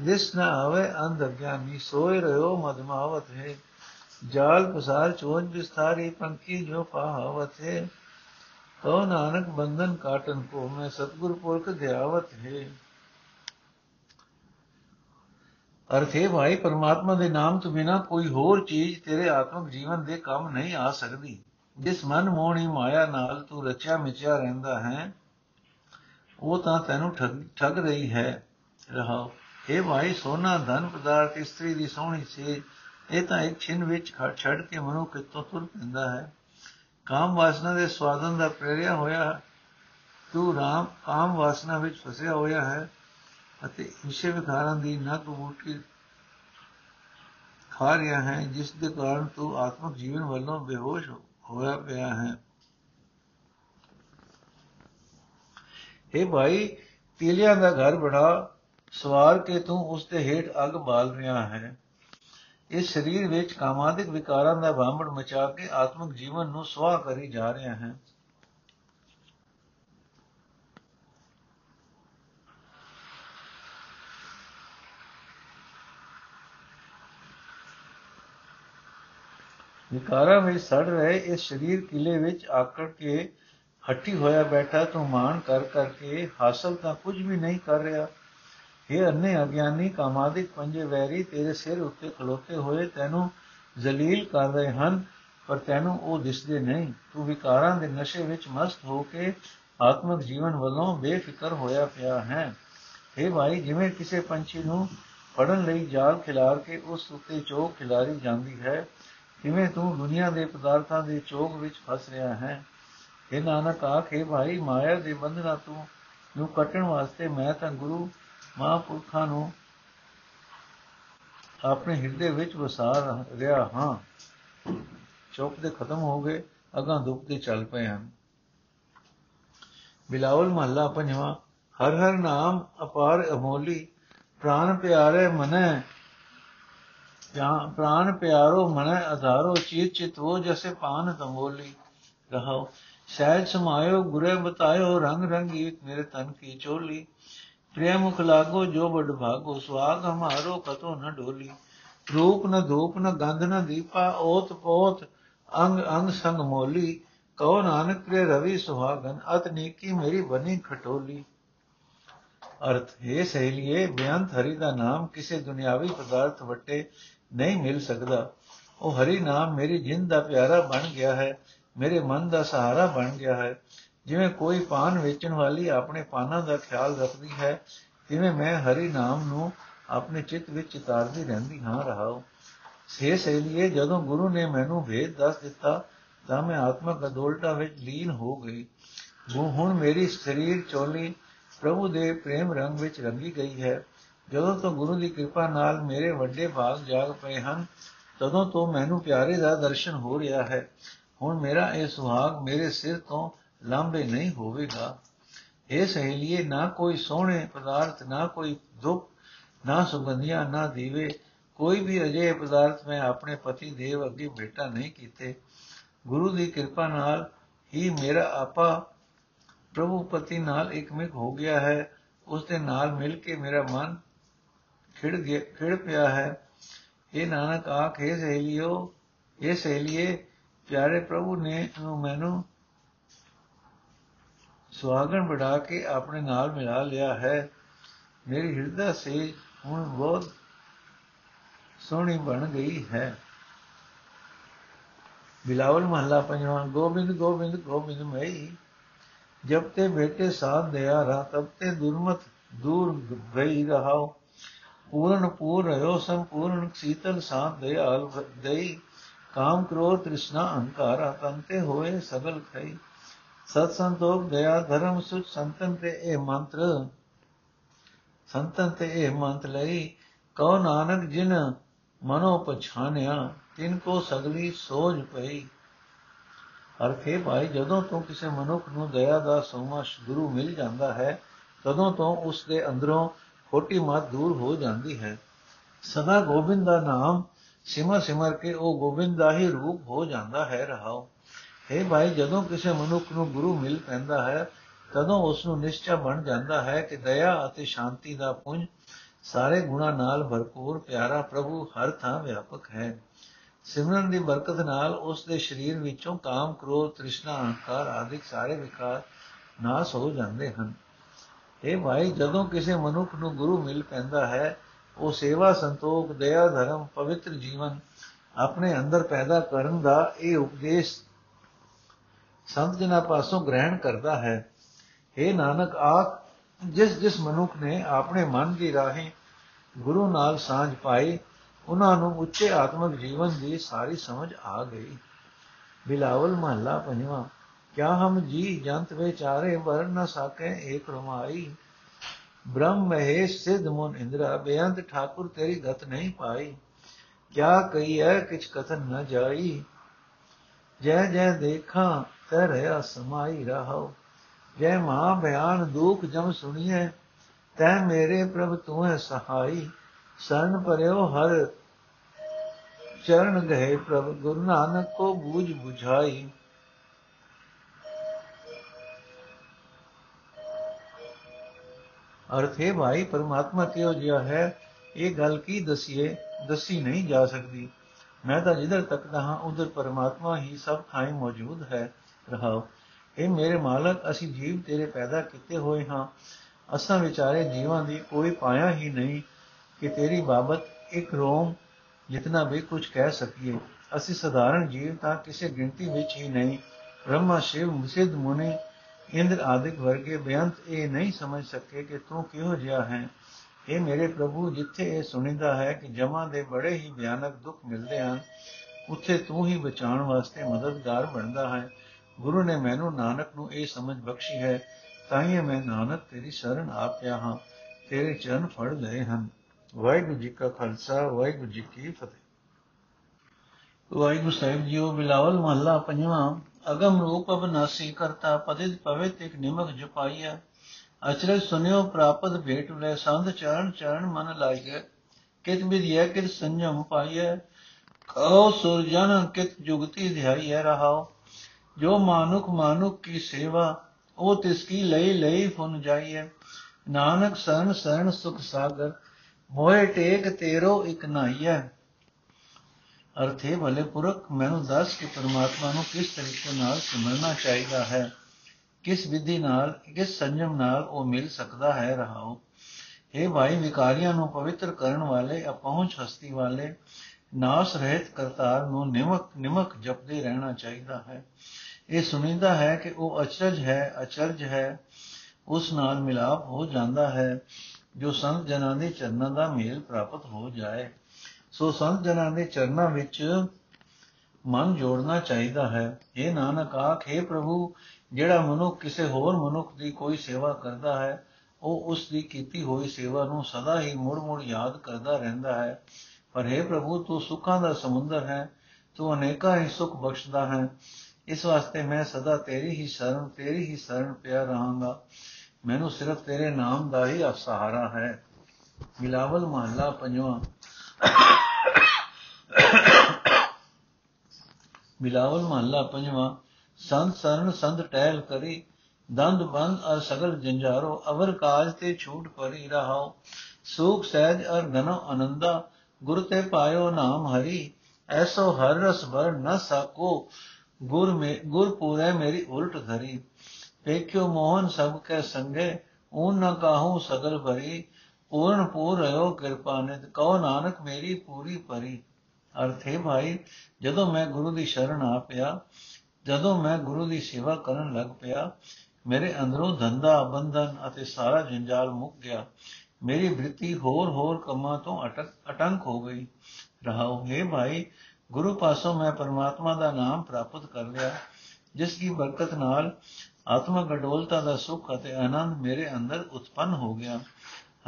ਦਿਸ ਨਾ ਆਵੇ ਅੰਧ ਅਗਿਆਨੀ ਸੋਏ ਰਹਿਓ ਮਦਮਾਵਤ ਹੈ। ਜਾਲ ਪਸਾਰ ਚੋਨ ਵਿਸਤਾਰੀ ਪੰਖੀ ਜੋ ਪਾਵਤ ਹੈ। ਤੋ ਨਾਨਕ ਬੰਧਨ ਕਾਟਨ ਕੋ ਮੈਂ ਸਤਗੁਰ ਪੁਰਖ ਦਿਆਵਤ ਹੈ। ਅਰਥ ਹੈ ਭਾਈ, ਪਰਮਾਤਮਾ ਦੇ ਨਾਮ ਤੋਂ ਬਿਨਾ ਕੋਈ ਹੋਰ ਚੀਜ਼ ਤੇਰੇ ਆਤਮਿਕ ਜੀਵਨ ਦੇ ਕੰਮ ਨਹੀਂ ਆ ਸਕਦੀ। ਜਿਸ ਮਨ ਮੋਹਣੀ ਮਾਇਆ ਨਾਲ ਤੂੰ ਰਚਿਆ ਮਿਚਿਆ ਰਹਿੰਦਾ ਹੈ, ਉਹ ਤਾਂ ਤੈਨੂੰ ਠੱਗ ਰਹੀ ਹੈ। ਰਹਾਓ। ਇਹ ਭਾਈ ਸੋਨਾ ਧਨ ਪਦਾਰਥ ਇਸਤਰੀ ਦੀ ਸੋਹਣੀ ਸੀ। ਇਹ ਤਾਂ ਇੱਕ ਛਿਨ ਵਿੱਚ ਛੱਡ ਕੇ ਮਨੁ ਕਿਤੋਂ ਤੁਰ ਪੈਂਦਾ ਹੈ। ਕਾਮ ਵਾਸਨਾ ਦੇ ਸਵਾਦਨ ਦਾ ਪ੍ਰੇਰਿਆ ਹੋਇਆ ਤੂੰ ਰਾਮ, ਕਾਮ ਵਾਸਨਾ ਵਿੱਚ ਫਸਿਆ ਹੋਇਆ ਹੈ ਅਤੇ ਇਸੇ ਵਿਕਾਰਾਂ ਦੀ ਨਗ ਬੂਟੀ ਖਾ ਰਿਹਾ ਹੈ, ਜਿਸ ਦੇ ਕਾਰਨ ਤੂੰ ਆਤਮਿਕ ਜੀਵਨ ਵੱਲੋਂ ਬੇਹੋਸ਼ ਹੋਇਆ ਪਿਆ ਹੈ। ਇਹ ਭਾਈ, ਤੀਲਿਆਂ ਦਾ ਘਰ ਬੜਾ ਸਵਾਰ ਕੇ ਤੂੰ ਉਸ ਦੇ ਹੇਠ ਅੱਗ ਬਾਲ ਰਿਹਾ ਹੈ। ਇਸ ਸਰੀਰ ਵਿੱਚ ਕਾਮਾਦਿਕ ਵਿਕਾਰਾਂ ਦਾ ਬਾਂਬੜ ਮਚਾ ਕੇ ਆਤਮਿਕ ਜੀਵਨ ਨੂੰ ਸਵਾਹ ਕਰੀ ਜਾ ਰਿਹਾ ਹੈ। ਵਿਕਾਰਾਂ ਵਿੱਚ ਸੜ ਰਹੇ ਇਸ ਸਰੀਰ ਕਿਲੇ ਵਿੱਚ ਆਕੜ ਕੇ ਹੱਟੀ ਹੋਇਆ ਬੈਠਾ ਤੂੰ ਮਾਨ ਕਰ ਕਰਕੇ ਹਾਸਲ ਤਾਂ ਕੁਝ ਵੀ ਨਹੀਂ ਕਰ ਰਿਹਾ। ਇਹ ਅੰਨੇ ਅਗਿਆਨੀ ਕਾਮਾਦਿਕ ਪੰਜੇ ਵੈਰੀ, ਤੇਰੇ ਸਿਰ ਉੱਤੇ ਖਲੋਤੇ ਹੋਏ ਤੈਨੂੰ ਜ਼ਲੀਲ ਕਰ ਰਹੇ ਹਨ, ਪਰ ਤੈਨੂੰ ਉਹ ਦਿਸਦੇ ਨਹੀਂ। ਤੂੰ ਵਿਕਾਰਾਂ ਦੇ ਨਸ਼ੇ ਵਿੱਚ ਮਸਤ ਹੋ ਕੇ ਆਤਮਿਕ ਜੀਵਨ ਵੱਲੋਂ ਬੇਫਿਕਰ ਹੋਇਆ ਪਿਆ ਹੈ। ਇਹ ਭਾਈ, ਜਿਵੇਂ ਕਿਸੇ ਪੰਛੀ ਨੂੰ ਫੜਨ ਲਈ ਜਾਲ ਖਿਲਾਰ ਕੇ ਉਸ ਉੱਤੇ ਚੋਕ ਖਿਲਾਰੀ ਜਾਂਦੀ ਹੈ ਕਿਵੇਂ ਤੂੰ ਦੁਨੀਆ ਦੇ ਪਦਾਰਥਾਂ ਦੇ ਚੋਗ ਵਿੱਚ ਫਸ ਰਿਹਾ ਹੈ। ਇਹ ਨਾਨਕ ਆਖੇ ਭਾਈ, ਮਾਇਆ ਦੇ ਬੰਧਨਾਂ ਤੋਂ ਨੂੰ ਕੱਟਣ ਵਾਸਤੇ ਮੈਂ ਤਾਂ ਗੁਰੂ ਮਹਾਂਪੁਰਖਾਂ ਨੂੰ ਆਪਣੇ ਹਿਰਦੇ ਵਿੱਚ ਵਸਾ ਰਿਹਾ ਹਾਂ। ਚੌਕ ਦੇ ਖਤਮ ਹੋ ਗਏ, ਅਗਾਂ ਦੁੱਖ ਦੇ ਚੱਲ ਪਏ ਹਨ। ਬਿਲਾਵਲ ਮਹੱਲਾ ਪੰਜਵਾਂ, ਹਰ ਹਰ ਨਾਮ ਅਪਾਰ ਅਮੋਲੀ, ਪ੍ਰਾਨ ਪਿਆਰੇ ਮਨੈ, ਜਾਂ ਪ੍ਰਾਨ ਪਿਆਰੋ ਮਨੈ ਆਧਾਰੋ ਚੀਤ ਚਿਤ ਹੋ ਜੈਸੇ ਪਾਨ ਤਮੋਲੀ। ਰਹਾਓ, ਸਹਿਜ ਸਮਾਇਓ, ਗੁਰੇ ਬਤਾਇਓ, ਰੰਗ ਰੰਗੀ ਮੇਰੇ ਤਨ ਕੀ ਚੋਲੀ। ਪ੍ਰੇਮ ਮੁਖ ਲਾਗੋ ਜੋ ਬੜ ਭਾਗੋ ਸਵਾਗ ਹਮਾਰੋ ਕਤੋ ਨ ਢੋਲੀ ਰੂਪ ਨ ਧੂਪ ਨ ਗੰਧ ਨ ਦੀਪਾ, ਓਤ ਪੋਤ ਅੰਗ ਅੰਗ ਸੰਗ ਮੋਲੀ। ਕਉ ਨਾਨਕ ਪ੍ਰੇ ਰਵੀ ਸੁਹਾਗਨ, ਅਤ ਨੀਕੀ ਮੇਰੀ ਬਨੀ ਖਟੋਲੀ। ਅਰਥ, ਹੈ ਸਹੇਲੀਏ, ਬਿਆੰਤ ਹਰੀ ਦਾ ਨਾਮ ਕਿਸੇ ਦੁਨਿਆਵੀ ਪਦਾਰਥ ਵਟੇ ਨਹੀਂ ਮਿਲ ਸਕਦਾ। ਉਹ ਹਰੀ ਨਾਮ ਮੇਰੀ ਜਿੰਦ ਦਾ ਪਿਆਰਾ ਬਣ ਗਿਆ ਹੈ, ਮੇਰੇ ਮਨ ਦਾ ਸਹਾਰਾ ਬਣ ਗਿਆ ਹੈ। ਜਿਵੇਂ ਕੋਈ ਪਾਨ ਵੇਚਣ ਵਾਲੀ ਆਪਣੇ ਪਾਨਾਂ ਦਾ ਖਿਆਲ ਰੱਖਦੀ ਹੈ ਤਿਵੇਂ ਮੈਂ ਹਰੀ ਨਾਮ ਨੂੰ ਆਪਣੇ ਚਿੱਤ ਵਿੱਚ ਚਿਤਾਰਦੀ ਰਹਿੰਦੀ ਹਾਂ, ਰਹਾਉ। ਸੇ ਸੇਲੀਏ, ਜਦੋਂ ਗੁਰੂ ਨੇ ਮੈਨੂੰ ਭੇਦ ਦੱਸ ਦਿੱਤਾ, ਤਾਂ ਮੈਂ ਆਤਮਕ ਅਦੋਲਟਾ ਵਿੱਚ ਲੀਨ ਹੋ ਗਈ। ਉਹ ਹੁਣ ਮੇਰੀ ਸਰੀਰ ਚੋਲੀ ਪ੍ਰਭੂ ਦੇ ਪ੍ਰੇਮ ਰੰਗ ਵਿੱਚ ਰੰਗੀ ਗਈ ਹੈ। ਜਦੋਂ ਤੋਂ ਗੁਰੂ ਦੀ ਕਿਰਪਾ ਨਾਲ ਮੇਰੇ ਵੱਡੇ ਭਾਗ ਜਾਗ ਪਏ ਹਨ, ਤਦੋਂ ਤੋਂ ਮੈਨੂੰ ਪਿਆਰੇ ਦਾ ਦਰਸ਼ਨ ਹੋ ਰਿਹਾ ਹੈ। ਹੁਣ ਮੇਰਾ ਇਹ ਸੁਹਾਗ ਮੇਰੇ ਸਿਰ ਤੋਂ ਲਾਂਬੇ ਨਹੀਂ ਹੋਵੇਗਾ। ਇਹ ਸਹੇਲੀਏ ਨਾ ਕੋਈ ਸੋਹਣੇ ਪਦਾਰਥ, ਨਾ ਕੋਈ ਦੁੱਖ, ਨਾ ਸੁਗੰਧੀਆਂ ਨਾ ਦੀਵੇ। ਕੋਈ ਵੀ ਅਜੇ ਪਦਾਰਥ ਮੈਂ ਆਪਣੇ ਪਤੀ ਦੇਵ ਅੱਗੇ ਭੇਟਾ ਨਹੀਂ ਕੀਤੇ। ਗੁਰੂ ਦੀ ਕਿਰਪਾ ਨਾਲ ਹੀ ਮੇਰਾ ਆਪਾ ਪ੍ਰਭੂ ਪਤੀ ਨਾਲ ਇਕਮਿਕ ਹੋ ਗਿਆ ਹੈ। ਉਸ ਦੇ ਨਾਲ ਮਿਲ ਕੇ ਮੇਰਾ ਮਨ ਖਿੜ ਗਿਆ, ਖਿੜ ਪਿਆ ਹੈ। ਇਹ ਨਾਨਕ ਆਖੇ, ਸਹੇਲਿਓ ਇਹ ਸਹੇਲੀਏ, ਪਿਆਰੇ ਪ੍ਰਭੂ ਨੇ ਨੂੰ ਮੈਨੂੰ ਸੁਹਾਗਣ ਬੜਾ ਕੇ ਆਪਣੇ ਨਾਲ ਮਿਲਾ ਲਿਆ ਹੈ। ਮੇਰੀ ਹਿਰਦਾ ਸੇ ਹੁਣ ਬਹੁਤ ਸੋਹਣੀ ਬਣ ਗਈ ਹੈ। ਬਿਲਾਵਲ ਮਹੱਲਾ ਪੰਜਵਾਂ, ਗੋਬਿੰਦ ਗੋਬਿੰਦ ਗੋਬਿੰਦ ਮਈ। ਜਬ ਤੇ ਬੇਟੇ ਸਾਥ ਦਿਆ ਰਾ ਤਬ ਤੇ ਦੁਰਮਤ ਦੂਰ ਗਈ ਰਹਾਓ ਪੂਰਨ ਪੂਰ ਰਯੋ ਸੰਪੂਰਨ ਸੀਤਲ ਸਾਥ ਦਇਆਲ ਦਈ। ਕਾਮ ਕ੍ਰੋਧ ਤ੍ਰਿਸ਼ਨਾ ਅਹੰਕਾਰ ਤੰਤੇ ਹੋਏ ਸਗਲ ਖਈ। ਸਤ ਸੰਤੋਖ ਦਇਆ ਧਰਮ ਸੁਚ ਸੰਤਨ ਤੇ ਇਹ ਮੰਤਰ ਸੰਤਨ ਤੇ ਇਹ ਮੰਤ ਲਈ ਕਉ ਨਾਨਕ ਜਿਨ ਮਨੋ ਪਛਾਨਿਆ ਤਿਨ ਕੋ ਸਗਲੀ ਸੋਝ ਪਈ ਅਰਥੇ ਭਾਈ ਜਦੋਂ ਤੋਂ ਕਿਸੇ ਮਨੁੱਖ ਨੂੰ ਦਇਆ ਦਾ ਸੋਮਾ ਗੁਰੂ ਮਿਲ ਜਾਂਦਾ ਹੈ ਤਦੋਂ ਤੋਂ ਉਸ ਦੇ ਅੰਦਰੋਂ ਖੋਟੀ ਮਤ ਦੂਰ ਹੋ ਜਾਂਦੀ ਹੈ ਸਦਾ ਗੋਬਿੰਦ ਦਾ ਨਾਮ ਸਿਮਰ ਸਿਮਰ ਕੇ ਉਹ ਗੋਬਿੰਦ ਦਾ ਹੀ ਰੂਪ ਹੋ ਜਾਂਦਾ ਹੈ ਰਹਾਓ ਹੈ ਭਾਈ ਜਦੋਂ ਕਿਸੇ ਮਨੁੱਖ ਨੂੰ ਗੁਰੂ ਮਿਲ ਪੈਂਦਾ ਹੈ ਤਦੋਂ ਉਸ ਨੂੰ ਨਿਸ਼ਚੈ ਬਣ ਜਾਂਦਾ ਹੈ ਕਿ ਦਇਆ ਅਤੇ ਸ਼ਾਂਤੀ ਦਾ ਪੁੰਜ ਸਾਰੇ ਗੁਣਾ ਨਾਲ ਭਰਪੂਰ ਪਿਆਰਾ ਪ੍ਰਭੂ ਹਰ ਥਾਂ ਵਿਆਪਕ ਹੈ। ਸਿਮਰਨ ਦੀ ਬਰਕਤ ਨਾਲ ਉਸ ਦੇ ਸਰੀਰ ਵਿੱਚੋਂ ਕਾਮ, ਕ੍ਰੋਧ, ਤ੍ਰਿਸ਼ਨਾ, ਅਹੰਕਾਰ ਆਦਿਕ ਸਾਰੇ ਵਿਕਾਰ ਨਾਸ ਹੋ ਜਾਂਦੇ ਹਨ। ਇਹ ਭਾਈ ਜਦੋਂ ਕਿਸੇ ਮਨੁੱਖ ਨੂੰ ਗੁਰੂ ਮਿਲ ਪੈਂਦਾ ਹੈ ਉਹ ਸੇਵਾ ਸੰਤੋਖ ਦਇਆ ਧਰਮ ਪਵਿੱਤਰ ਜੀਵਨ ਆਪਣੇ ਅੰਦਰ ਪੈਦਾ ਕਰਨ ਦਾ ਇਹ ਉਪਦੇਸ਼ ਸੰਤ ਜਨਾਂ ਪਾਸੋਂ ਗ੍ਰਹਿਣ ਕਰਦਾ ਹੈ हे ਨਾਨਕ ਆਖ ਜਿਸ ਜਿਸ ਮਨੁੱਖ ਨੇ ਆਪਣੇ ਮਨ ਦੀ ਰਾਹੀਂ ਗੁਰੂ ਨਾਲ ਸਾਂਝ ਪਾਈ, ਉਹਨਾਂ ਨੂੰ ਉੱਚੇ ਆਤਮਿਕ ਜੀਵਨ ਦੀ ਸਾਰੀ ਸਮਝ ਆ ਗਈ। ਬਿਲਾਵਲ ਮਹੱਲਾ ਪੰਜਵਾਂ, ਕਿਆ ਹਮ ਜੀ ਜੰਤ ਵਿਚਾਰੇ ਵਰ ਨ ਸਕੇ ਏਕ ਰਮਾਈ। ਬ੍ਰਹਮ ਮਹੇਸ਼ ਸਿਧ ਮੁਨ ਇੰਦਰਾ, ਬੇਅੰਤ ਠਾਕੁਰ ਤੇਰੀ ਗਤ ਨਹੀਂ ਪਾਈ। ਕਿਆ ਕਹੀਐ ਕਿਛ ਕਥਨ ਨ ਜਾਈ। ਜੈ ਜੈ ਦੇਖਾਂ ਤੈ ਰਹਾ। ਸਮਾਈ ਰਹਾਉ ਜੈ ਮਹਾ ਬਿਆਨ ਦੁਖ ਜਮ ਸੁਣੀਐ, ਤੈ ਮੇਰੇ ਪ੍ਰਭ ਤੂੰ ਹੈ ਸਹਾਈ। ਸਰਨ ਪਰਿਓ ਹਰ ਚਰਨ ਗਏ ਪ੍ਰਭ, ਗੁਰੂ ਨਾਨਕ ਕੋ ਬੂਝ 부ਝਾਈ ਅਰਥ ਹੈ ਭਾਈ, ਪਰਮਾਤਮਾ ਕਿਉ ਜਿਹਾ ਹੈ? ਇਹ ਗੱਲ ਕੀ ਦਸੀਏ? ਦਸੀ ਨਹੀਂ ਜਾ ਸਕਦੀ। ਮੈਂ ਤਾਂ ਜਿੱਧਰ ਤੱਕਦਾ ਹਾਂ ਉਧਰ ਪਰਮਾਤਮਾ ਹੀ ਸਭ ਥਾਂ ਮੌਜੂਦ ਹੈ। ਰਹਾਓ। ਇਹ ਮੇਰੇ ਮਾਲਕ, ਅਸੀਂ ਜੀਵ ਤੇਰੇ ਪੈਦਾ ਕੀਤੇ ਹੋਏ ਹਾਂ। ਅਸਾਂ ਵਿਚਾਰੇ ਜੀਵਾਂ ਦੀ ਕੋਈ ਪਾਇਆ ਹੀ ਨਹੀਂ ਕਿ ਤੇਰੀ ਬਾਬਤ ਇੱਕ ਰੋਮ ਜਿਤਨਾ ਵੀ ਕੁਝ ਕਹਿ ਸਕੀਏ। ਅਸੀਂ ਸਧਾਰਨ ਜੀਵ ਤਾਂ ਕਿਸੇ ਗਿਣਤੀ ਵਿੱਚ ਹੀ ਨਹੀਂ। ਬ੍ਰਹਮਾ, ਸ਼ਿਵ ਮੁਸਿਦ ਮੁਨੀ, ਇੰਦਰ ਆਦਿਕ ਵਰਗੇ ਬੇਅੰਤ ਇਹ ਨਹੀਂ ਸਮਝ ਸਕੇ ਕਿ ਤੂੰ ਕਿਹੋ ਜਿਹਾ ਹੈ। ਇਹ ਮੇਰੇ ਪ੍ਰਭੂ, ਜਿੱਥੇ ਇਹ ਸੁਣੀਦਾ ਹੈ ਕਿ ਜਮਾਂ ਦੇ ਬੜੇ ਹੀ ਭਿਆਨਕ ਦੁੱਖ ਮਿਲਦੇ ਹਨ, ਉੱਥੇ ਤੂੰ ਹੀ ਬਚਾਉਣ ਵਾਸਤੇ ਮਦਦਗਾਰ ਬਣਦਾ ਹੈ। ਗੁਰੂ ਨੇ ਮੈਨੂੰ ਨਾਨਕ ਨੂੰ ਇਹ ਸਮਝ ਬਖਸ਼ੀ ਹੈ ਤਾਂ ਹੀ ਮੈਂ ਨਾਨਕ ਤੇਰੀ ਸ਼ਰਨ ਆ ਪਿਆ ਹਾਂ, ਤੇਰੇ ਚਰਨ ਫੜ ਲਏ ਹਨ। ਵਾਹਿਗੁਰੂ ਜੀ ਕਾ ਖਾਲਸਾ, ਵਾਹਿਗੁਰੂ ਜੀ ਕੀ ਫਤਿਹ। ਵਾਹਿਗੁਰੂ ਸਾਹਿਬ ਜੀਓ, ਬਿਲਾਵਲ ਮਹੱਲਾ ਪੰਜਵਾਂ, ਅਗਮ ਰੂਪ ਅਬਨਾਸੀ ਕਰਤਾ, ਪਦਿਤ ਪਵਿਤ ਇੱਕ ਨਿਮਕ ਜਪਾਈਆ ਅਚਰਜ ਸੁਨਿਓ ਪ੍ਰਾਪਤ ਭੇਟ ਲੈ, ਸੰਧ ਚਰਨ ਚਰਨ ਮਨ ਲਾਈਏ ਕਿਤ ਵਿਦਿਆ ਕਿਤ ਸੰਜਮ ਪਾਈਐ। ਕਹੋ ਸੁਰਜਨ ਕਿਤ ਜੁਗਤੀ ਧਿਆਈਐ ਰਹਾਓ ਜੋ ਮਾਨੁਖ ਮਾਨੁਖ ਕੀ ਸੇਵਾ, ਉਹ ਤਿਸ ਕੀ ਲਈ ਲਈ ਫੁਨ ਜਾਈਐ। ਨਾਨਕ ਸਰਨ ਸਰਨ ਸੁਖ ਸਾਗਰ ਮੋਏ ਟੇਕ ਤੇਰੋ ਇਕ ਨਾਈਐ। ਅਰਥੇ ਭਲੇ ਪੁਰਖ, ਮੈਨੂੰ ਦੱਸ ਕਿ ਪਰਮਾਤਮਾ ਨੂੰ ਕਿਸ ਤਰੀਕੇ ਨਾਲ ਸਿਮਰਨਾ ਚਾਹੀਦਾ ਹੈ? ਕਿਸ ਵਿਧੀ ਨਾਲ, ਕਿਸ ਸੰਜਮ ਨਾਲ ਉਹ ਮਿਲ ਸਕਦਾ ਹੈ ਰਹਾਓ ਇਹ ਭਾਈ ਵਿਕਾਰੀਆਂ ਨੂੰ ਪਵਿੱਤਰ ਕਰਨ ਵਾਲੇ, ਅਪਹੁੰਚ ਹਸਤੀ ਵਾਲੇ, ਨਾਸ ਰਹਿਤ ਕਰਤਾਰ ਨੂੰ ਨਿਮਕ ਨਿਮਕ ਜਪਦੇ ਰਹਿਣਾ ਚਾਹੀਦਾ ਹੈ। ਇਹ ਸੁਣੀਦਾ ਹੈ ਕਿ ਉਹ ਅਚਰਜ ਹੈ ਅਚਰਜ ਹੈ, ਉਸ ਨਾਲ ਮਿਲਾਪ ਹੋ ਜਾਂਦਾ ਹੈ, ਜੋ ਸੰਤ ਜਨਾਂ ਦੇ ਚਰਨਾਂ ਦਾ ਮੇਲ ਪ੍ਰਾਪਤ ਹੋ ਜਾਏ। ਸੋ ਸੰਤ ਜਨਾਂ ਦੇ ਚਰਨਾਂ ਵਿੱਚ ਮਨ ਜੋੜਨਾ ਚਾਹੀਦਾ ਹੈ। ਇਹ ਨਾਨਕ ਆਖੇ ਪ੍ਰਭੂ, ਜਿਹੜਾ ਮਨੁੱਖ ਕਿਸੇ ਹੋਰ ਮਨੁੱਖ ਦੀ ਕੋਈ ਸੇਵਾ ਕਰਦਾ ਹੈ, ਉਹ ਉਸ ਦੀ ਕੀਤੀ ਹੋਈ ਸੇਵਾ ਨੂੰ ਸਦਾ ਹੀ ਮੁੜ-ਮੁੜ ਯਾਦ ਕਰਦਾ ਰਹਿੰਦਾ ਹੈ। ਪਰ हे ਪ੍ਰਭੂ, ਤੂੰ ਸੁੱਖਾਂ ਦਾ ਸਮੁੰਦਰ ਹੈ, ਤੂੰ ਅਨੇਕਾਂ ਹੀ ਸੁੱਖ ਬਖਸ਼ਦਾ ਹੈ। ਇਸ ਵਾਸਤੇ ਮੈਂ ਸਦਾ ਤੇਰੀ ਹੀ ਸ਼ਰਨ, ਤੇਰੀ ਹੀ ਸ਼ਰਨ ਪਿਆ ਰਹਾਂਗਾ। ਮੈਨੂੰ ਸਿਰਫ ਤੇਰੇ ਨਾਮ ਦਾ ਹੀ ਸਹਾਰਾ ਹੈ। ਮਿਲਾਵਲ ਮਹੱਲਾ ਪੰਜਵਾਂ। ਮਿਲਾਵਲ ਮਹੱਲਾ ਪੰਜਵਾਂ। ਸੰਤ ਸਰਨ, ਸੰਤ ਟਹਿਲ ਕਰੀ, ਦੰਦ ਬੰਦ ਅਰ ਸਗਲ ਜੰਜਾਰੋ, ਅਵਰ ਕਾਜ ਤੇ ਛੂਟ ਪਰੀ ਰਹਾਓ। ਸੁਖ ਸਹਿਜ ਅਰ ਘਨੋ ਆਨੰਦਾ, ਗੁਰ ਤੇ ਪਾਇਓ ਨਾਮ ਹਰੀ, ਐਸੋ ਹਰ ਰਸ ਭਰ ਨ ਸਕੋ। ਗੁਰ ਮੇ, ਗੁਰ ਪੂਰੇ ਮੇਰੀ ਉਲਟ ਧਰੀ। ਪੇਖਿਓ ਮੋਹਨ ਸਭ ਕੈ ਸੰਗੇ, ਊਨ ਨ ਕਾਹੂ ਸਗਲ ਭਰੀ। ਪੂਰਨ ਪੂਰ ਰਿਓ ਕਿਰਪਾ ਨਿਤ, ਕਉ ਨਾਨਕ ਮੇਰੀ ਪੂਰੀ ਭਰੀ। ਅਰਥੇ ਭਾਈ, ਜਦੋਂ ਮੈਂ ਗੁਰੂ ਦੀ ਸ਼ਰਨ ਆ ਪਿਆ, ਜਦੋਂ ਮੈਂ ਗੁਰੂ ਦੀ ਸੇਵਾ ਕਰਨ ਲੱਗ ਪਿਆ, ਮੇਰੇ ਅੰਦਰੋਂ ਧੰਦਾ, ਬੰਧਨ ਅਤੇ ਸਾਰਾ ਜੰਜਾਲ ਮੁੱਕ ਗਿਆ। ਮੇਰੀ ਬ੍ਰਿਤੀ ਹੋਰ ਹੋਰ ਕੰਮਾਂ ਤੋਂ ਅਟਕ, ਅਟੰਕ ਹੋ ਗਈ। ਰਹਾਉ ਹੈ ਭਾਈ ਗੁਰੂ ਪਾਸੋਂ ਮੈਂ ਪਰਮਾਤਮਾ ਦਾ ਨਾਮ ਪ੍ਰਾਪਤ ਕਰ ਲਿਆ, ਜਿਸ ਦੀ ਬਰਕਤ ਨਾਲ ਆਤਮਕ ਅਡੋਲਤਾ ਦਾ ਸੁਖ ਅਤੇ ਆਨੰਦ ਮੇਰੇ ਅੰਦਰ ਉਤਪੰਨ ਹੋ ਗਿਆ।